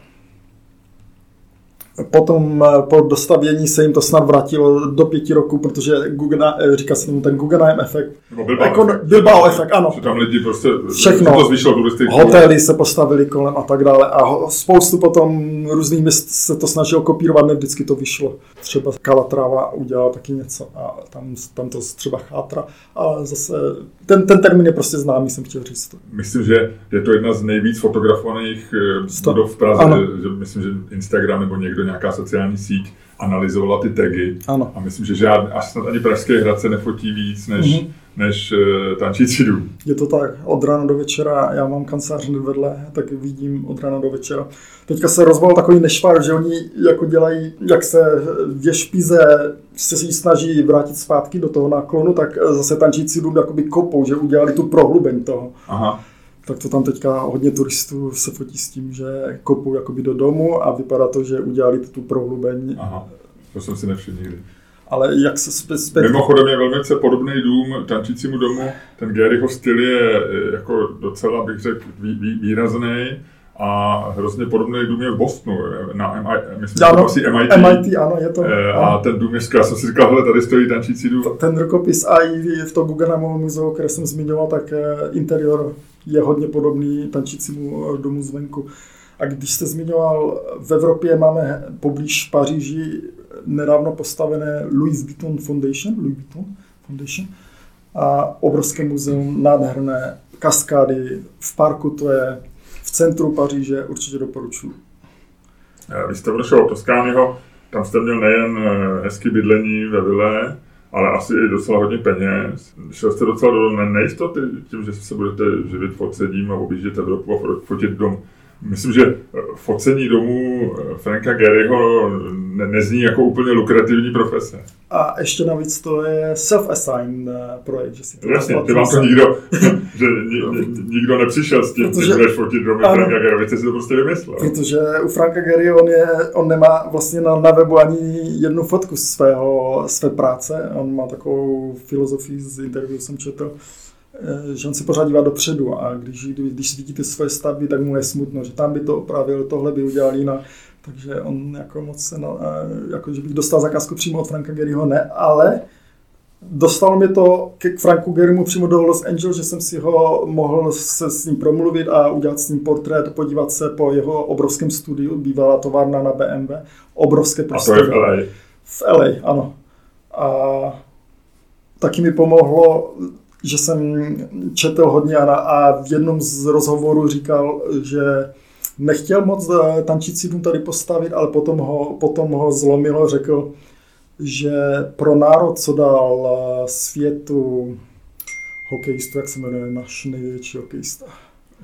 Potom eh, po dostavění se jim to snad vrátilo do pěti roku, protože Guggenheim, eh, říká se tomu ten Guggenheim efekt. Bilbao, jako, efekt. Bilbao efekt, ano. Že tam lidi prostě, Všechno. to zvýšilo turistiku. Hotely se postavili kolem a tak dále. A spoustu potom různých měst se to snažilo kopírovat, ne vždycky to vyšlo. Třeba Kalatráva udělala taky něco a tam, tam to třeba chátra. A zase ten, ten termín je prostě známý, jsem chtěl říct. Myslím, že je to jedna z nejvíc fotografovaných eh, budov v Praze. Že myslím, že Instagram nebo někdo nějaká sociální síť analyzovala ty tagy. Ano. A myslím, že žádný, až snad ani Pražské hradce nefotí víc než, mm-hmm. než uh, tančící dům. Je to tak. Od rána do večera, já mám kancelář vedle, tak vidím od rána do večera. Teďka se rozval takový nešvar, že oni jako dělají, jak se v špize se si snaží vrátit zpátky do toho náklonu, tak zase tančící dům jakoby kopou, že udělali tu prohlubeň toho. Aha tak to tam teďka hodně turistů se fotí s tím, že kopou jakoby do domu a vypadá to, že udělali tu prohlubeň. Aha, to jsem si nevšiml nikdy. Ale jak se zpět... Mimochodem je velmi podobný dům tančícímu domu. Ten Garyho styl je jako docela, bych řekl, vý, výrazný a hrozně podobný dům je v Bostonu, na MI, myslím, ano, asi MIT. MIT, ano, je to. E, a ano. ten dům je já jsem si říkal, hele, tady stojí tančící dům. Ten rukopis a i v tom Guggenheimovom muzeu, které jsem zmiňoval, tak eh, interior je hodně podobný tančícímu eh, domu zvenku. A když jste zmiňoval, v Evropě máme poblíž Paříži nedávno postavené Louis Vuitton Foundation, Louis Vuitton Foundation a obrovské muzeum, nádherné kaskády, v parku to je, v centru Paříže, určitě doporučuji. Vy jste prošel Toskányho, tam jste měl nejen eh, hezký bydlení ve vile, ale asi i docela hodně peněz. Šel jste docela do nejistoty tím, že se budete živit focením a objíždět Evropu a fotit dom Myslím, že eh, focení domů eh, Franka Garyho ne, nezní jako úplně lukrativní profese. A ještě navíc to je self-assigned eh, projekt, že si to Jasně, ty vám to nikdo, že nikdo nepřišel s tím, že budeš fotit domy ano, Franka Gary, ty si to prostě vymyslel. Protože u Franka Gary on, je, on nemá vlastně na, na webu ani jednu fotku svého, své práce, on má takovou filozofii z interview jsem četl, že on se pořád dívá dopředu a když, když vidíte svoje stavby, tak mu je smutno, že tam by to opravil, tohle by udělal jinak. Takže on jako moc se, no, jako že bych dostal zakázku přímo od Franka Garyho, ne, ale dostalo mě to ke Franku Garymu přímo do Los Angeles, že jsem si ho mohl se s ním promluvit a udělat s ním portrét, podívat se po jeho obrovském studiu, bývalá továrna na BMW, obrovské prostory. A to je v LA. V LA, ano. A taky mi pomohlo že jsem četl hodně a, a v jednom z rozhovorů říkal, že nechtěl moc eh, tančící dům tady postavit, ale potom ho, potom ho zlomilo, řekl, že pro národ, co dal eh, světu hokejistu, jak se jmenuje náš největší hokejista?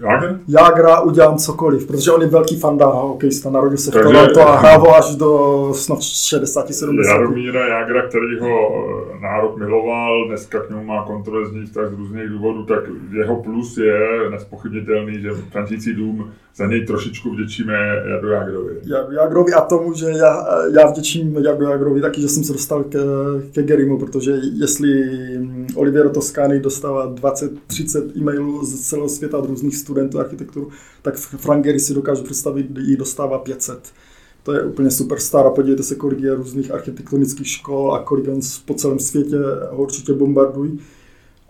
Jágr? Jágra udělám cokoliv, protože on je velký fanda hokejista, narodil se v Toronto a hrával až do snad 60-70. Jaromíra Jágra, který ho eh, národ miloval, dneska k němu má kontroverzní vztah z různých důvodů, tak jeho plus je nespochybnitelný, že Frantící dům za něj trošičku vděčíme Jadu Jágrovi. Jardu Jagrovi a tomu, že já, já vděčím Jardu Jagrovi taky, že jsem se dostal ke, ke Gerimu, protože jestli Oliviero Toscani dostává 20-30 e-mailů z celého světa od různých studentů architekturu, tak Frank Gehry si dokážu představit, jí dostává 500. To je úplně superstar a podívejte se, kolik je různých architektonických škol a kolik po celém světě ho určitě bombardují.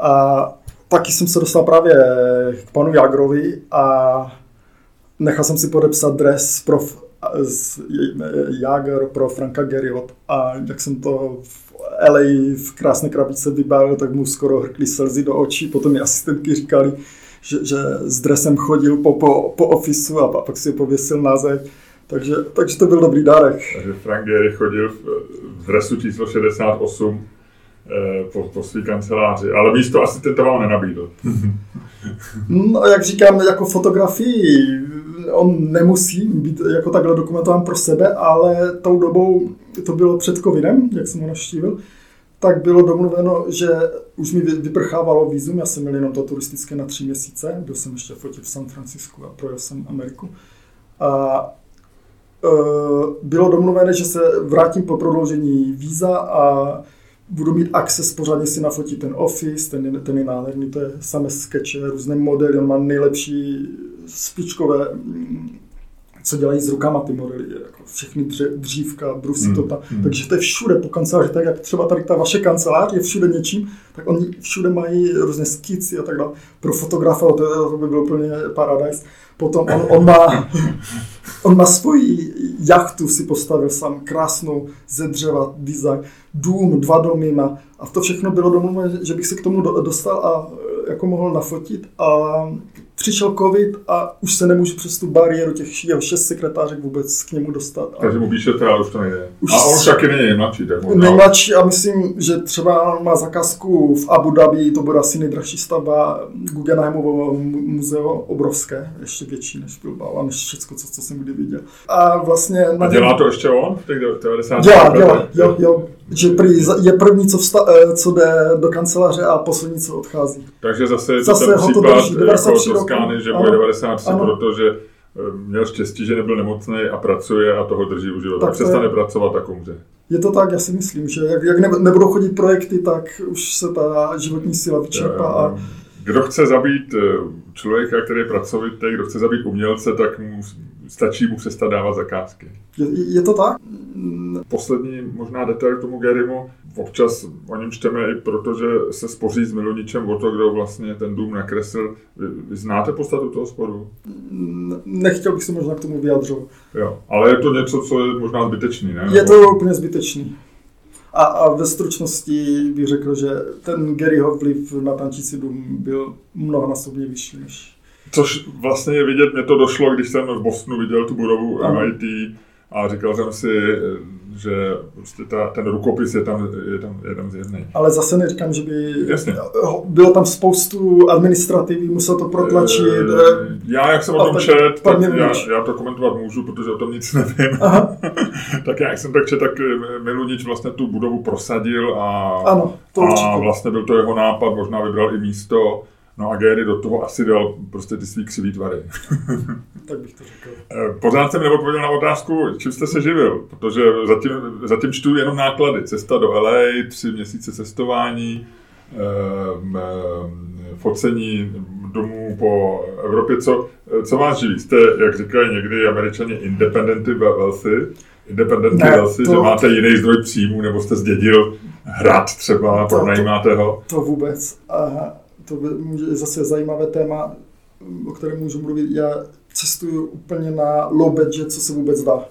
A taky jsem se dostal právě k panu Jagrovi a nechal jsem si podepsat dres pro z Jager pro Franka Gehryho a jak jsem to v LA v krásné krabičce vybálil, tak mu skoro hrkly slzy do očí. Potom mi asistentky říkali, že, že s dresem chodil po, po, po ofisu a pak si ho pověsil na zeď. Takže, takže to byl dobrý dárek. Takže Frank Gehry chodil v, v dresu číslo 68 eh, po, po své kanceláři, ale místo asistenta vám nenabídl. No, jak říkám, jako fotografii, on nemusí být jako takhle dokumentován pro sebe, ale tou dobou, to bylo před covidem, jak jsem ho navštívil, tak bylo domluveno, že už mi vy- vyprchávalo vízum, já jsem měl jenom to turistické na tři měsíce, byl jsem ještě fotit v San Francisku a projel jsem Ameriku. A bylo domluvené, že se vrátím po prodloužení víza a budu mít access pořádně si nafotit ten office, ten, ten je nádherný, to je samé skeče, různé modely, on má nejlepší špičkové, mm, co dělají s rukama ty modely, jako všechny dře, dřívka, brusy Hmm, to tam, hmm. takže to je všude po kanceláři, tak jak třeba tady ta vaše kancelář je všude něčím, tak oni všude mají různé skici a tak dále. Pro fotografa to, to by bylo úplně paradise. Potom on, on má On má svoji jachtu si postavil sám, krásnou ze dřeva, design, dům, dva domy má. A to všechno bylo domluvené, že bych se k tomu do- dostal a jako mohl nafotit. A přišel covid a už se nemůžu přes tu bariéru těch jeho šest sekretářek vůbec k němu dostat. A Takže mu píšete, ale už to nejde. Už A on už taky není nejmladší, tak možná. Nejmladší a myslím, že třeba má zakázku v Abu Dhabi, to bude asi nejdražší stavba Guggenheimovo mu- muzeo, obrovské, ještě větší než Bilbao a než všechno, co, co jsem kdy viděl. A vlastně... A dělá to ještě on v těch 90. Dělá, dělá, jo, jo. Že prý je první, co, vsta, eh, co jde do kanceláře a poslední, co odchází. Takže zase to Zase ten ho to drží, jako 93 roku. Toskány, že bude 93, Ano. protože eh, měl štěstí, že nebyl nemocný a pracuje a toho drží u života. Tak Přestane je- pracovat a umře. Je to tak, já si myslím, že jak, jak ne, nebudou chodit projekty, tak už se ta životní síla vyčerpá a Kdo chce zabít eh, člověka, který je pracovitý, kdo chce zabít umělce, tak mu stačí mu přestat dávat zakázky. je, je to tak? Poslední možná detail k tomu Gerimu. Občas o něm čteme i proto, že se spoří s Miloničem o to, kdo vlastně ten dům nakreslil. Vy, vy znáte podstatu toho sporu? Nechtěl bych se možná k tomu vyjadřovat. Jo. Ale je to něco, co je možná zbytečný, ne? Je to úplně zbytečný. A, a ve stručnosti bych řekl, že ten Garyho vliv na tančící dům byl mnohonásobně vyšší než... Což vlastně je vidět, mě to došlo, když jsem v Bostonu viděl tu budovu Ano. MIT a říkal jsem si, že prostě ta, ten rukopis je tam, je tam, je tam zjevný. Ale zase neříkám, že by... Jasně. Bylo tam spoustu administrativy, musel to protlačit. Eh, Já, jak jsem o tom čet, tak já, já to komentovat můžu, protože o tom nic nevím. Tak já, jak jsem tak čet, tak eh, Milunič vlastně tu budovu prosadil a, ano, to a určitě. vlastně byl to jeho nápad, možná vybral i místo. No a Gary do toho asi dal prostě ty svý křivý tvary. Tak bych to řekl. Eh, Pořád jsem neodpověděl na otázku, čím jste se živil, protože zatím, zatím čtu jenom náklady. Cesta do LA, tři měsíce cestování, ehm, ehm, focení domů po Evropě. Co, co vás živí? Jste, jak říkají někdy američani, independenty wealthy? Independently Ne, wealthy, to- že máte jiný zdroj příjmů, nebo jste zdědil hrad třeba, To- pronajímáte ho? To vůbec. A to může zase zajímavé téma, o kterém můžu mluvit. Já cestuju úplně na low budget, co se vůbec dá.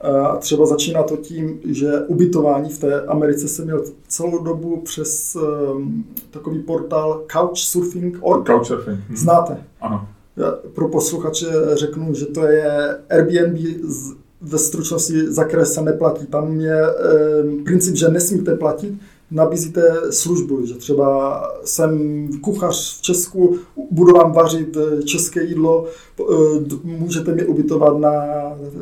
A třeba začíná to tím, že ubytování v té Americe jsem měl celou dobu přes um, takový portál Couchsurfing.org. Couchsurfing. Hm. Znáte? Ano. Já pro posluchače řeknu, že to je Airbnb z, ve stručnosti, za které se neplatí. Tam je e, princip, že nesmíte platit, nabízíte službu, že třeba jsem kuchař v Česku, budu vám vařit české jídlo, můžete mě ubytovat na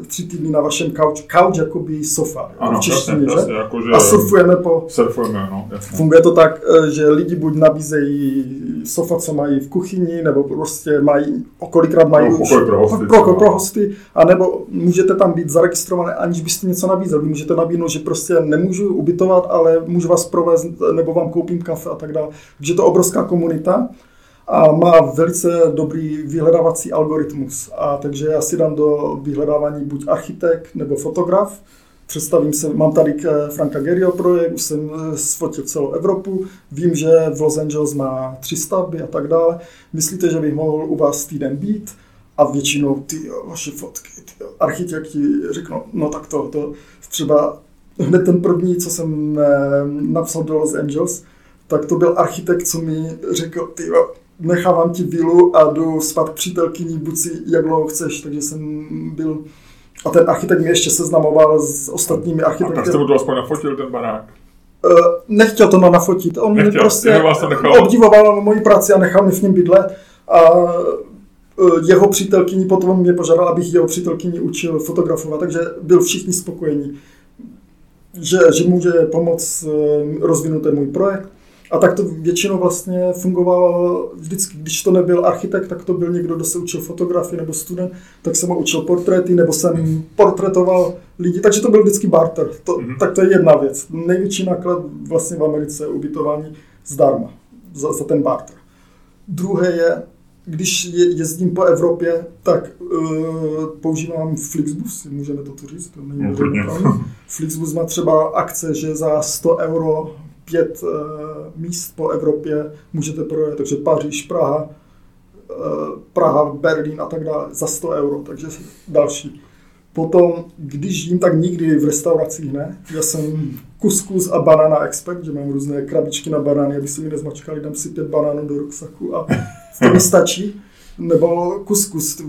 tři týdny na vašem couch, couch jakoby sofa, ano, v češtině, jasně, že? Jako, že? A surfujeme po... Surfujeme, no, jasně. Funguje to tak, eh, že lidi buď nabízejí sofa, co mají v kuchyni, nebo prostě mají, okolikrát mají no, už pro hosty, pro, pro hosty, anebo můžete tam být zaregistrované, aniž byste něco nabízeli. Vy můžete nabídnout, že prostě nemůžu ubytovat, ale můžu vás provést, nebo vám koupím kafe a tak dále. Takže to obrovská komunita a má velice dobrý vyhledávací algoritmus. A takže já si dám do vyhledávání buď architekt nebo fotograf, Představím se, mám tady Franka Gerio projekt, už jsem sfotil celou Evropu, vím, že v Los Angeles má tři stavby a tak dále. Myslíte, že bych mohl u vás týden být? A většinou ty vaše fotky, ty architekti řeknou, no tak to, to třeba hned ten první, co jsem eh, napsal do Los Angeles, tak to byl architekt, co mi řekl, ty nechávám ti vilu a jdu spát k přítelkyni, buď si jak dlouho chceš, takže jsem byl a ten architekt mě ještě seznamoval s ostatními architekty. A tak jste mu to aspoň nafotil, ten barák? Uh, nechtěl to nafotit. On nechtěl, prostě nechal. obdivoval moji práci a nechal mě v něm bydlet. A uh, jeho přítelkyni potom mě požádal, abych jeho přítelkyni učil fotografovat, takže byl všichni spokojení, že, že může pomoct uh, rozvinout ten můj projekt. A tak to většinou vlastně fungovalo vždycky. Když to nebyl architekt, tak to byl někdo, kdo se učil fotografii nebo student, tak jsem ho učil portréty, nebo jsem portretoval lidi, takže to byl vždycky barter. To, mm-hmm. Tak to je jedna věc. Největší náklad vlastně v Americe je ubytování zdarma za, za ten barter. Druhé je, když je, jezdím po Evropě, tak uh, používám Flixbus, můžeme to tu říct, to není no, Flixbus má třeba akce, že za 100 euro pět uh, míst po Evropě můžete projet, takže Paříž, Praha, uh, Praha, Berlín a tak dále za 100 euro, takže další. Potom, když jím, tak nikdy v restauracích ne. Já jsem kuskus a banana expert, že mám různé krabičky na banány, aby se mi nezmačkali, dám si pět banánů do ruksaku a to mi stačí nebo kuskus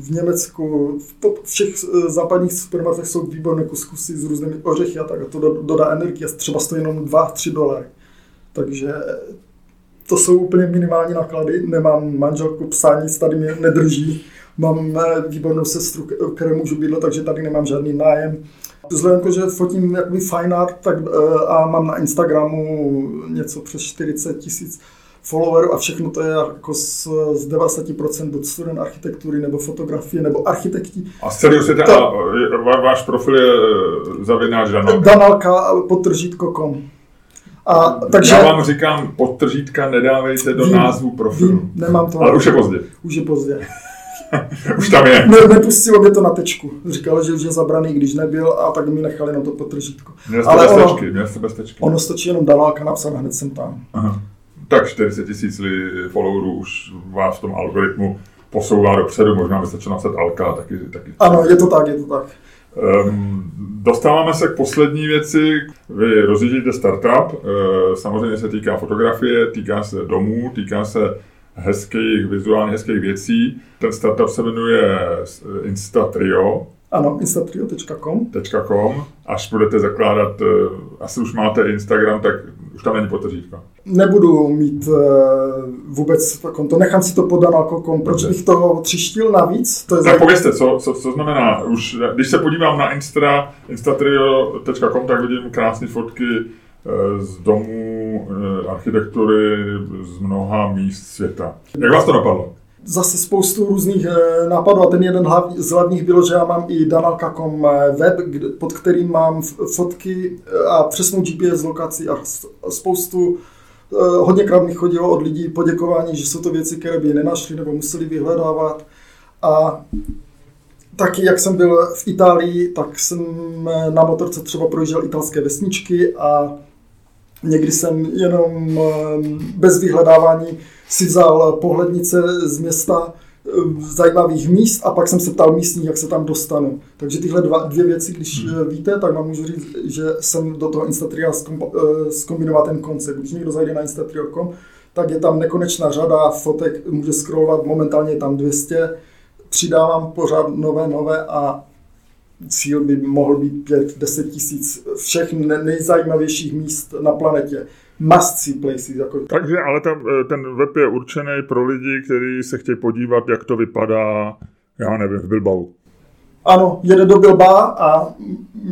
v Německu, v všech eh, západních supermarketech jsou výborné kuskusy s různými ořechy a tak. A to dodá energie, třeba stojí jenom 2-3 dolary. Takže to jsou úplně minimální náklady, nemám manželku, psa, nic tady mě nedrží, mám eh, výbornou sestru, které můžu bydlet, takže tady nemám žádný nájem. Vzhledem k že fotím jakoby fine art tak, eh, a mám na Instagramu něco přes 40 tisíc followerů a všechno to je jako z, z 90% buď student architektury nebo fotografie nebo architekti. A z celého světa to, váš profil je eh, zavináč Danalka. Danalka podtržítko.com. A, takže, Já vám říkám, podtržítka nedávejte do vím, názvu profilu. Vím, nemám to. Ale už je pozdě. Už je pozdě. už tam je. Ne, nepustilo mě to na tečku. Říkal, že už je zabraný, když nebyl, a tak mi nechali na to podtržítko. Měl jste Ale ono, měl jste bez tečky. Ono stačí jenom Danalka napsat hned jsem tam. Aha tak 40 tisíc followerů už vás v tom algoritmu posouvá dopředu, možná by stačilo napsat Alka taky, taky. Ano, je to tak, je to tak. Um, dostáváme se k poslední věci. Vy rozjíždíte startup, uh, samozřejmě se týká fotografie, týká se domů, týká se hezkých, vizuálně hezkých věcí. Ten startup se jmenuje Insta Trio. Ano, instatrio.com. .com. Až budete zakládat, uh, asi už máte Instagram, tak už tam není potržítko. Nebudu mít uh, vůbec konto, nechám si to podat na kokom. Proč Dobře. bych toho třištil navíc? To je tak povězte, co, co, co, znamená, už, když se podívám na Insta, instatrio.com, tak vidím krásné fotky uh, z domů, architektury z mnoha míst světa. Jak vás to napadlo? Zase spoustu různých eh, nápadů a ten jeden z hlavních bylo, že já mám i danalka.com eh, web, pod kterým mám fotky eh, a přesnou GPS lokaci a spoustu hodněkrát mi chodilo od lidí poděkování, že jsou to věci, které by nenašli nebo museli vyhledávat. A taky, jak jsem byl v Itálii, tak jsem na motorce třeba projížděl italské vesničky a někdy jsem jenom bez vyhledávání si vzal pohlednice z města zajímavých míst a pak jsem se ptal místních, jak se tam dostanu. Takže tyhle dva, dvě věci, když hmm. Eh, víte, tak vám můžu říct, že jsem do toho Instatria zkombinoval eh, ten koncept. Když někdo zajde na Instatria.com, tak je tam nekonečná řada fotek, může scrollovat, momentálně je tam 200, přidávám pořád nové, nové a cíl by mohl být 5-10 tisíc všech nejzajímavějších míst na planetě. Must see places. Jako. Takže ale ten, ten web je určený pro lidi, kteří se chtějí podívat, jak to vypadá, já nevím, v Bilbao. Ano, jede do Bilba a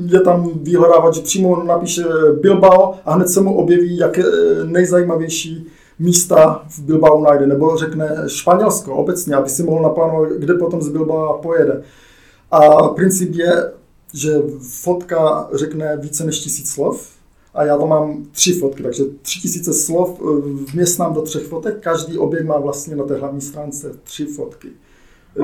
je tam vyhledávat, že přímo napíše Bilbao a hned se mu objeví, jak nejzajímavější místa v Bilbao najde, nebo řekne Španělsko obecně, aby si mohl naplánovat, kde potom z Bilbao pojede. A princip je, že fotka řekne více než tisíc slov a já tam mám tři fotky, takže tři tisíce slov eh, vměstnám do třech fotek, každý objekt má vlastně na té hlavní stránce tři fotky.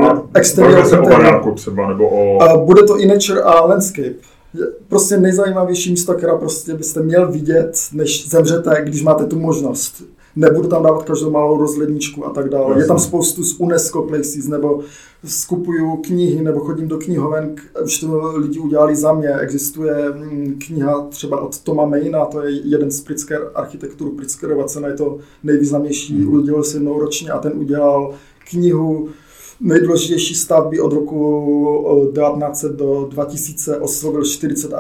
A exterior, se o baráku třeba, nebo o... A bude to i nature a landscape. Je prostě nejzajímavější místo, která prostě byste měl vidět, než zemřete, když máte tu možnost nebudu tam dávat každou malou rozhledničku a tak dále. Je tam spoustu z UNESCO places, nebo skupuju knihy, nebo chodím do knihoven, už to lidi udělali za mě. Existuje mm, kniha třeba od Toma Maina, to je jeden z Pritzker architekturu, Pritzkerova cena je to nejvýznamnější, mm. udělal se jednou ročně a ten udělal knihu nejdůležitější stavby od roku 1900 do 2000 oslovil 40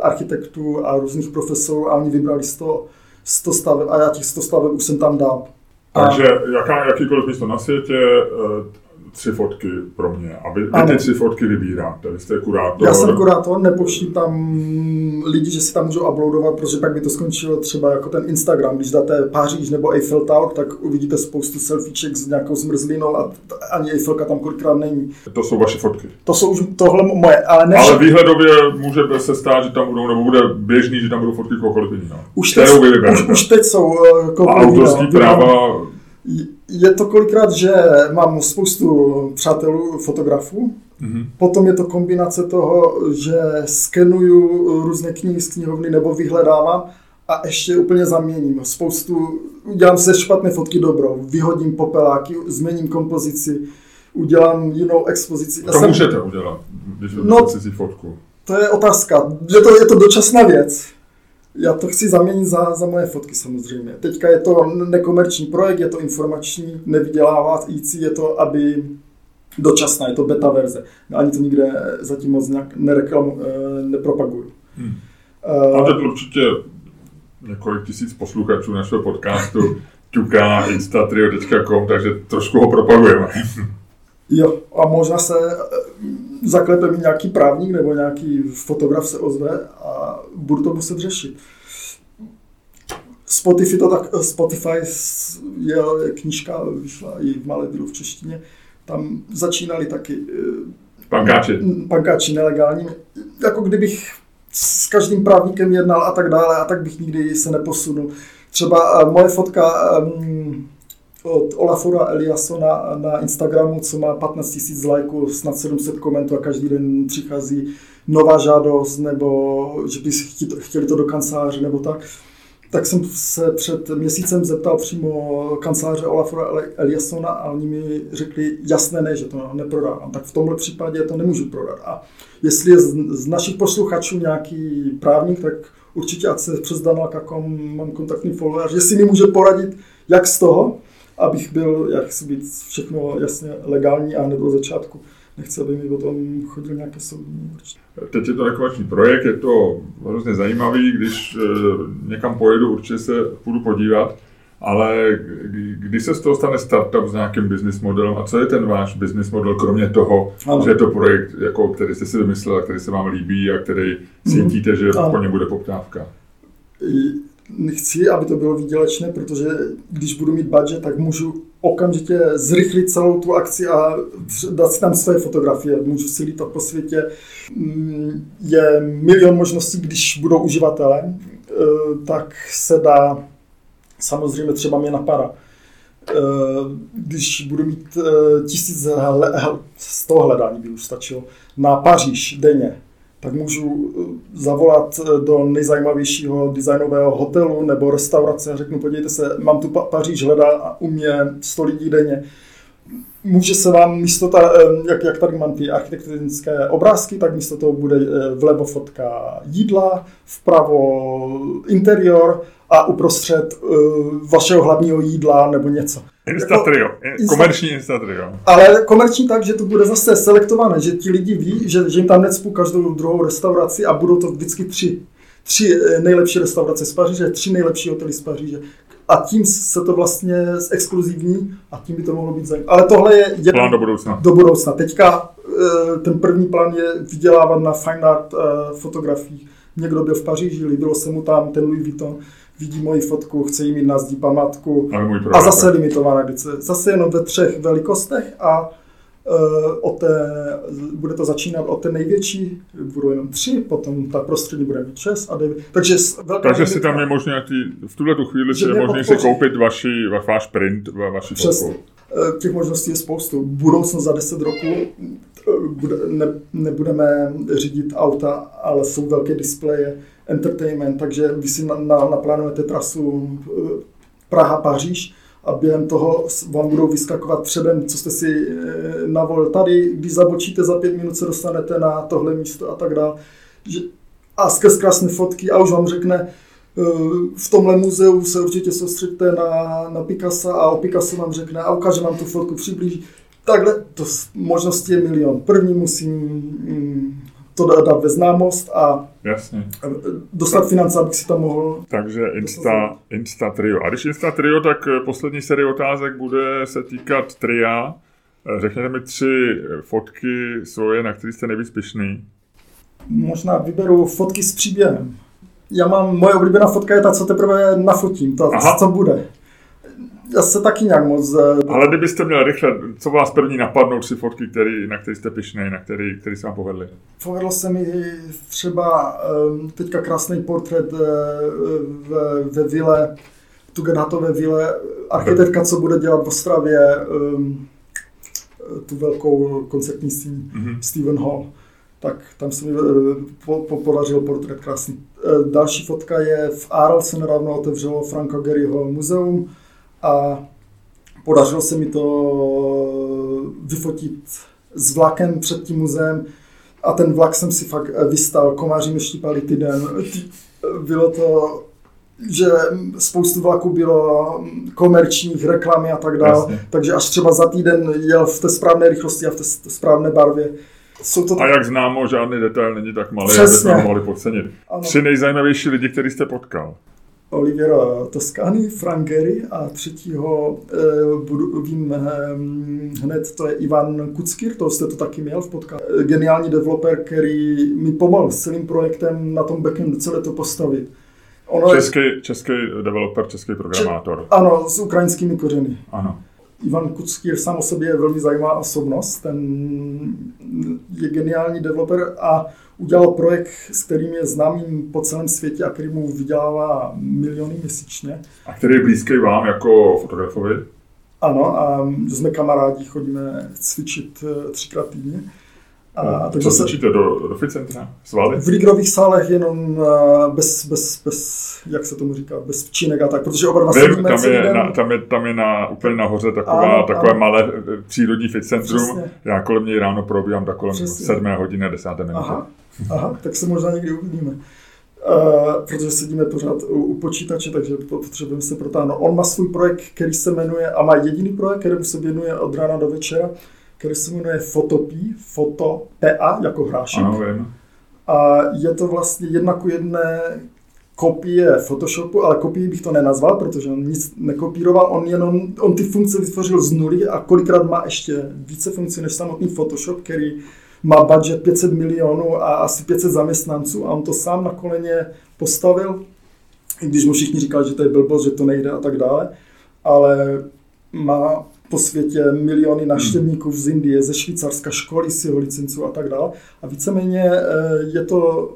architektů a různých profesorů a oni vybrali z toho 100 staveb a já těch 100 staveb už jsem tam dal. Takže jaká, jakýkoliv místo na světě, eh, tři fotky pro mě. A vy, vy ty tři fotky vybíráte, vy jste kurátor. Já jsem kurátor, nepouštím tam lidi, že si tam můžou uploadovat, protože pak by to skončilo třeba jako ten Instagram. Když dáte Paříž nebo Eiffel Tower, tak uvidíte spoustu selfieček s nějakou zmrzlinou a ani Eiffelka tam kolikrát není. To jsou vaše fotky? To jsou už tohle moje, ale ne Ale výhledově může se stát, že tam budou, nebo bude běžný, že tam budou fotky kohokoliv jiného. Už, teď, už, už teď jsou uh, A autorský práva je to kolikrát, že mám spoustu přátelů, fotografů, mm-hmm. potom je to kombinace toho, že skenuju různé knihy z knihovny nebo vyhledávám a ještě úplně zaměním. Spoustu, udělám se špatné fotky dobro, vyhodím popeláky, změním kompozici, udělám jinou expozici. To jsem... můžete udělat, když no, si fotku. To je otázka. Je to, je to dočasná věc. Já to chci zaměnit za, za moje fotky samozřejmě. Teďka je to nekomerční projekt, je to informační, nevydělávající, je to, aby dočasná, je to beta verze. Ani to nikde zatím moc nějak nereklamu, eh, nepropaguju. Hmm. Uh, Máte určitě několik tisíc posluchačů našeho podcastu, ťuká instatrio.com, takže trošku ho propagujeme. Jo, a možná se zaklepe mi nějaký právník nebo nějaký fotograf se ozve a budu to muset řešit. Spotify, to tak, Spotify je knížka, vyšla i v malé v češtině, tam začínali taky eh, pankáči. pankáči nelegální, jako kdybych s každým právníkem jednal a tak dále a tak bych nikdy se neposunul. Třeba eh, moje fotka um, od Olafora Eliasona na Instagramu, co má 15 000 lajků, snad 700 komentů a každý den přichází nová žádost, nebo že by chtěli to do kanceláře, nebo tak. Tak jsem se před měsícem zeptal přímo kanceláře Olafora Eliasona a oni mi řekli jasné ne, že to neprodávám. Tak v tomhle případě to nemůžu prodat. A jestli je z našich posluchačů nějaký právník, tak určitě ať se přes Danal.com mám kontaktní follower, že si mi může poradit, jak z toho, abych byl, jak chci být všechno jasně legální a hned od začátku. Nechci, aby mi o tom chodil nějaké soudní určitě. Teď je to takový projekt, je to hrozně zajímavý, když eh, někam pojedu, určitě se půjdu podívat, ale když se z toho stane startup s nějakým business modelem, a co je ten váš business model, kromě toho, ano. že je to projekt, jako, který jste si vymyslel, který se vám líbí a který cítíte, mm. že ano. po něm bude poptávka? Nechci, aby to bylo výdělečné, protože když budu mít budget, tak můžu okamžitě zrychlit celou tu akci a dát si tam své fotografie. Můžu si lítat po světě. Mm, je milion možností, když budou uživatelé, eh, tak se dá samozřejmě třeba mě napadá. Eh, když budu mít eh, tisíc z toho hledání by už stačilo, na Paříž denně, tak můžu eh, zavolat eh, do nejzajímavějšího designového hotelu nebo restaurace a řeknu, podívejte se, mám tu Paříž hledá a u mě 100 lidí denně. Může se vám místo, ta, eh, jak, jak tady mám ty architektonické obrázky, tak místo toho bude vlevo fotka jídla, vpravo interior a uprostřed vašeho hlavního jídla nebo něco. Instatrio, jako, komerční Instatrio. Ale komerční tak, že to bude zase selektované, že ti lidi ví, že, že jim tam necpu každou druhou restauraci a budou to vždycky tři. Tři eh, nejlepší restaurace z Paříže, tři nejlepší hotely z Paříže. A tím se to vlastně exkluzivní a tím by to mohlo být zajímavé. Ale tohle je... Jeden, plán do budoucna. Do budoucna. Teďka eh, ten první plán je vydělávat na fine art fotografiích. Někdo byl v Paříži, líbilo se mu tam ten Louis Vuitton vidí moji fotku, chce jí mít na zdi památku a zase limitovaná edice. Zase jenom ve třech velikostech a uh, o té, bude to začínat od té největší, budou jenom tři, potom ta prostřední bude mít šest a devět. Takže, Takže si tam je možné, v tuhle tu chvíli si je možné si koupit vaši, váš print, vaši Přesně. fotku. Eh, těch možností je spoustu. Budoucnost za 10 roků eh, bude, ne, nebudeme řídit auta, ale jsou velké displeje, entertainment, takže vy si na, na, naplánujete trasu eh, Praha-Paříž a během toho vám budou vyskakovat předem, co jste si navolil tady, když zabočíte za pět minut se dostanete na tohle místo a tak dále. A skrz krásné fotky a už vám řekne, v tomhle muzeu se určitě soustředíte na, na Picasso a o Picasso vám řekne a ukáže vám tu fotku, přiblíží. Takhle to možností je milion. První musím mm, to dát ve známost a Jasně. dostat finance, abych si tam mohl... Takže Insta, Insta Trio. A když Insta Trio, tak eh, poslední série otázek bude se týkat tria. Eh, řekněte mi tři fotky svoje, na které jste nejvíc pišný. Možná vyberu fotky s příběhem já mám, moje oblíbená fotka je ta, co teprve nafotím, ta, Aha. co bude. Já se taky nějak moc... Eh, Ale kdybyste měl rychle, co vás první napadnou tři fotky, který, na který jste pišnej, na který, který se vám povedli? Povedlo se mi třeba ehm, teďka krásný portrét eh, ve, ve vile, Tugendhatové vile, architektka, co bude dělat v Ostravě ehm, tu velkou koncertní síň, mm-hmm. Stephen Hall tak tam se mi eh, po, po, podařil portrét krásný. Další fotka je v Arl se nedávno otevřelo Franka Garyho muzeum a podařilo se mi to vyfotit s vlakem před tím muzeem a ten vlak jsem si fakt eh, vystal, komáři mi štípali týden. Bylo to že spoustu vlaků bylo komerčních, reklamy a tak dále, takže až třeba za týden jel v té správné rychlosti a v té správné barvě jsou to... A jak známo, žádný detail není tak malý, aby jsme mohli podcenit. Ano. Tři nejzajímavější lidi, který jste potkal. Oliviera Toscani, Frank Gehry a třetího eh, budu, vím eh, hned, to je Ivan Kuckir, to jste to taky měl v podcastu. Geniální developer, který mi pomohl s celým projektem na tom backendu celé to postavit. Ono český, je... český developer, český programátor. Če- ano, s ukrajinskými kořeny. Ano. Ivan Kuckýr sám o sobě je velmi zajímavá osobnost, ten je geniální developer a udělal projekt, s kterým je známým po celém světě a který mu vydělává miliony měsíčně. A který je blízký vám jako fotografovi? Ano, a jsme kamarádi, chodíme cvičit eh, třikrát týdně. A, takže Co cvičíte do, do fitcentra? Svaly? V ligrových sálech jenom uh, bez, bez, bez, jak se tomu říká, bez včinek a tak, protože oba dva Vím, tam je, na, tam, je, tam je na, úplně nahoře taková, ano, takové ano. malé eh, přírodní fitcentrum. Já kolem něj ráno probíhám tak kolem Přesně. 7 hodiny a 10 minuty. Aha, aha, tak se možná někdy uvidíme. Uh, protože sedíme pořád u, u počítače, takže potřebujeme se protáhnout. On má svůj projekt, který se jmenuje, a má jediný projekt, kterému se věnuje od rána do večera, který se jmenuje Photopy, Foto PA jako hrášek. Ano, vím. A je to vlastně jedna ku jedné kopie Photoshopu, ale kopii bych to nenazval, protože on nic nekopíroval, on jenom, on ty funkce vytvořil z nuly a kolikrát má ještě více funkcí než samotný Photoshop, který má budget 500 milionů a asi 500 zaměstnanců a on to sám na koleně postavil, i když mu všichni říkali, že to je blbost, že to nejde a tak dále, ale má po světě miliony návštěvníků z Indie, ze Švýcarska, školy si ho licencu a tak dále. A víceméně eh, je to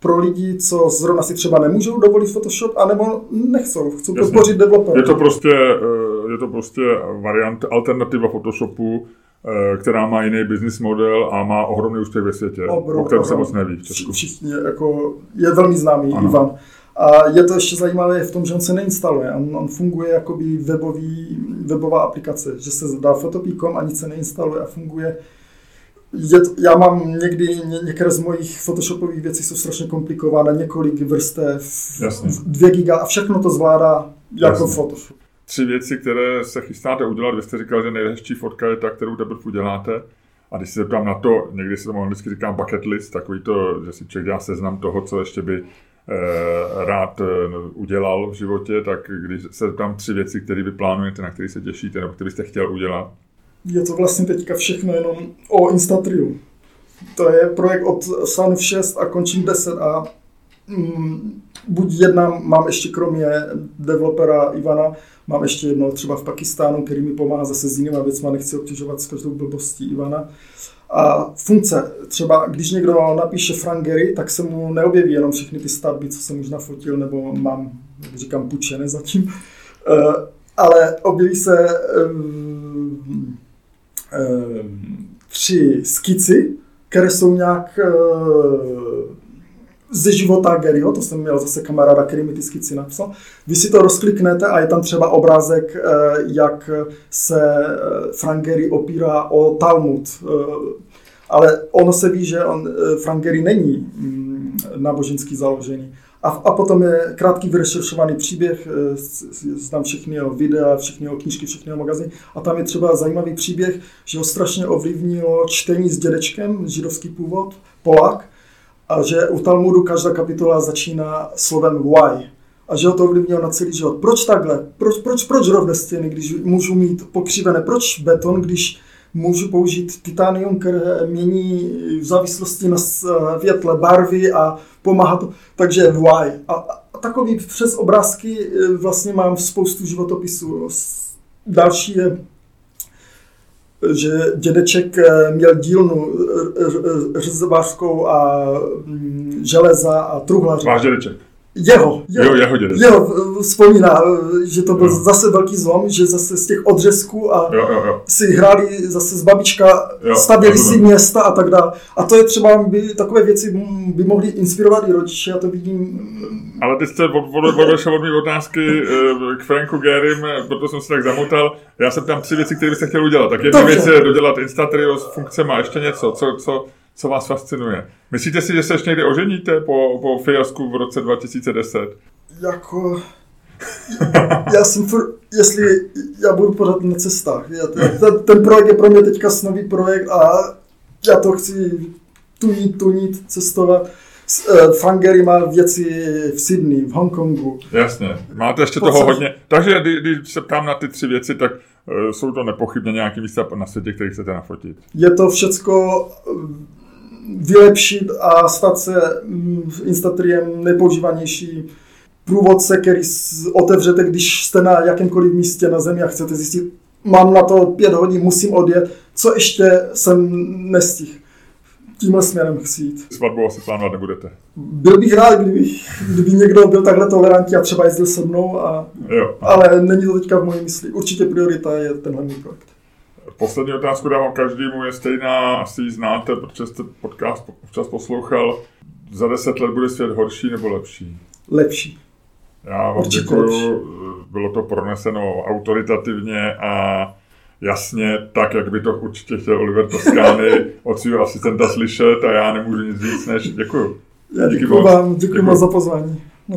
pro lidi, co zrovna si třeba nemůžou dovolit Photoshop, anebo nechcou, chcou Jasně. podpořit developer. Je to prostě, eh, je to prostě variant, alternativa Photoshopu, eh, která má jiný business model a má ohromný úspěch ve světě, Obrov, o kterém se moc neví. Všichni, jako, je velmi známý ano. Ivan. A je to ještě zajímavé v tom, že on se neinstaluje. On, on funguje jako by webový, webová aplikace, že se dá fotopí.com a nic se neinstaluje a funguje. Je to, já mám někdy, ně, některé z mojich photoshopových věcí jsou strašně komplikované, několik vrstev, Jasně. dvě giga a všechno to zvládá jako Jasně. Photoshop. tři věci, které se chystáte udělat. Vy jste říkal, že nejhezčí fotka je ta, kterou teprve uděláte. A když se zeptám na to, někdy se tomu anglicky říkám bucket list, takový to, že si člověk dá seznam toho, co ještě by rád eh, udělal v životě, tak když se zeptám tři věci, které vy plánujete, na které se těšíte, nebo které byste chtěl udělat. Je to vlastně teďka všechno jenom o Instatriu. To je projekt od Sun 6 a končím 10 a mm, buď jedna mám ještě kromě developera Ivana, mám ještě jedno třeba v Pakistánu, který mi pomáhá zase s jinými věcmi, nechci obtěžovat s každou blbostí Ivana. A funkce, třeba když někdo napíše Frank Gehry, tak se mu neobjeví jenom všechny ty stavby, co jsem už nafotil, nebo mám, jak říkám, půjčené zatím. Uh, ale objeví se um, um, tři skici, které jsou nějak ze života Garyho, to jsem měl zase kamaráda, který mi ty skici napsal. Vy si to rozkliknete a je tam třeba obrázek, eh, jak se eh, Frank Gary opírá o Talmud. Eh, ale ono se ví, že on, Frank Gary není mm, náboženský založený. A, a potom je krátký vyrešeršovaný příběh, znám všechny jeho videa, všechny jeho knížky, všechny jeho magazíny. A tam je třeba zajímavý příběh, že ho strašně ovlivnilo čtení s dědečkem, židovský původ, Polák, a že u Talmudu každá kapitola začíná slovem why. A že ho to ovlivnilo na celý život. Proč takhle? Proč, proč, proč rovné stěny, když můžu mít pokřivené? Proč beton, když můžu použít titanium, které mění v závislosti na větle barvy a pomáhá to. Takže why. A, a takový přes obrázky e, vlastně mám spoustu životopisů. Další je že dědeček eh, měl dílnu řezbářskou a mm, železa a truhlaře. Váš dědeček? Jeho, jeho, jo, jeho dědeček. Jeho vzpomíná, že to byl jo. zase velký zlom, že zase z těch odřezků a jo, jo, jo. si hráli zase z babička, jo, stavěli si města a tak dále. A to je třeba, by, takové věci by mohly inspirovat i rodiče, já to vidím. Ale ty jste odešel od mé otázky eh, k Franku Gerim, proto jsem se tak zamotal. Já jsem tam tři věci, které byste chtěl udělat. Tak jedna věc je dodělat Instatrio s funkcemi a ještě něco, co, co, co vás fascinuje. Myslíte si, že se ještě někdy oženíte po, po fiasku v roce 2010? Jako... já jsem furt, jestli já budu pořád na cestách. Já, ten, ten projekt je pro mě teďka snový projekt a já to chci tunit, tunit, cestovat. Eh, Frangery má věci v Sydney, v Hongkongu. Jasně, máte ještě toho hodně. Takže když se ptám na ty tři věci, tak uh, jsou to nepochybně nějaké místa na světě, které chcete nafotit. Je to všecko vylepšit a stát se mm, Instatriem nejpoužívanější průvodce, který otevřete, když jste na jakémkoliv místě na zemi a chcete zjistit, mám na to pět hodin, musím odjet, co ještě jsem nestihl. Tímhle směrem chci jít. Svatbu asi plánovat nebudete. Byl bych rád, kdyby, kdyby někdo byl takhle tolerantní a třeba jezdil se mnou, a, jo. ale není to teďka v mojí mysli. Určitě priorita je tenhle můj projekt. Poslední otázku dávám každému, je stejná, asi ji znáte, protože jste podcast občas poslouchal. Za deset let bude svět horší nebo lepší? Lepší. Já vám děkuji, bylo to proneseno autoritativně a jasně, tak, jak by to určitě chtěl Oliver Toskány od svého asistenta slyšet a já nemůžu nic říct než děkuji. Já děkuji vám, děkuji, děkuji. za pozvání. Na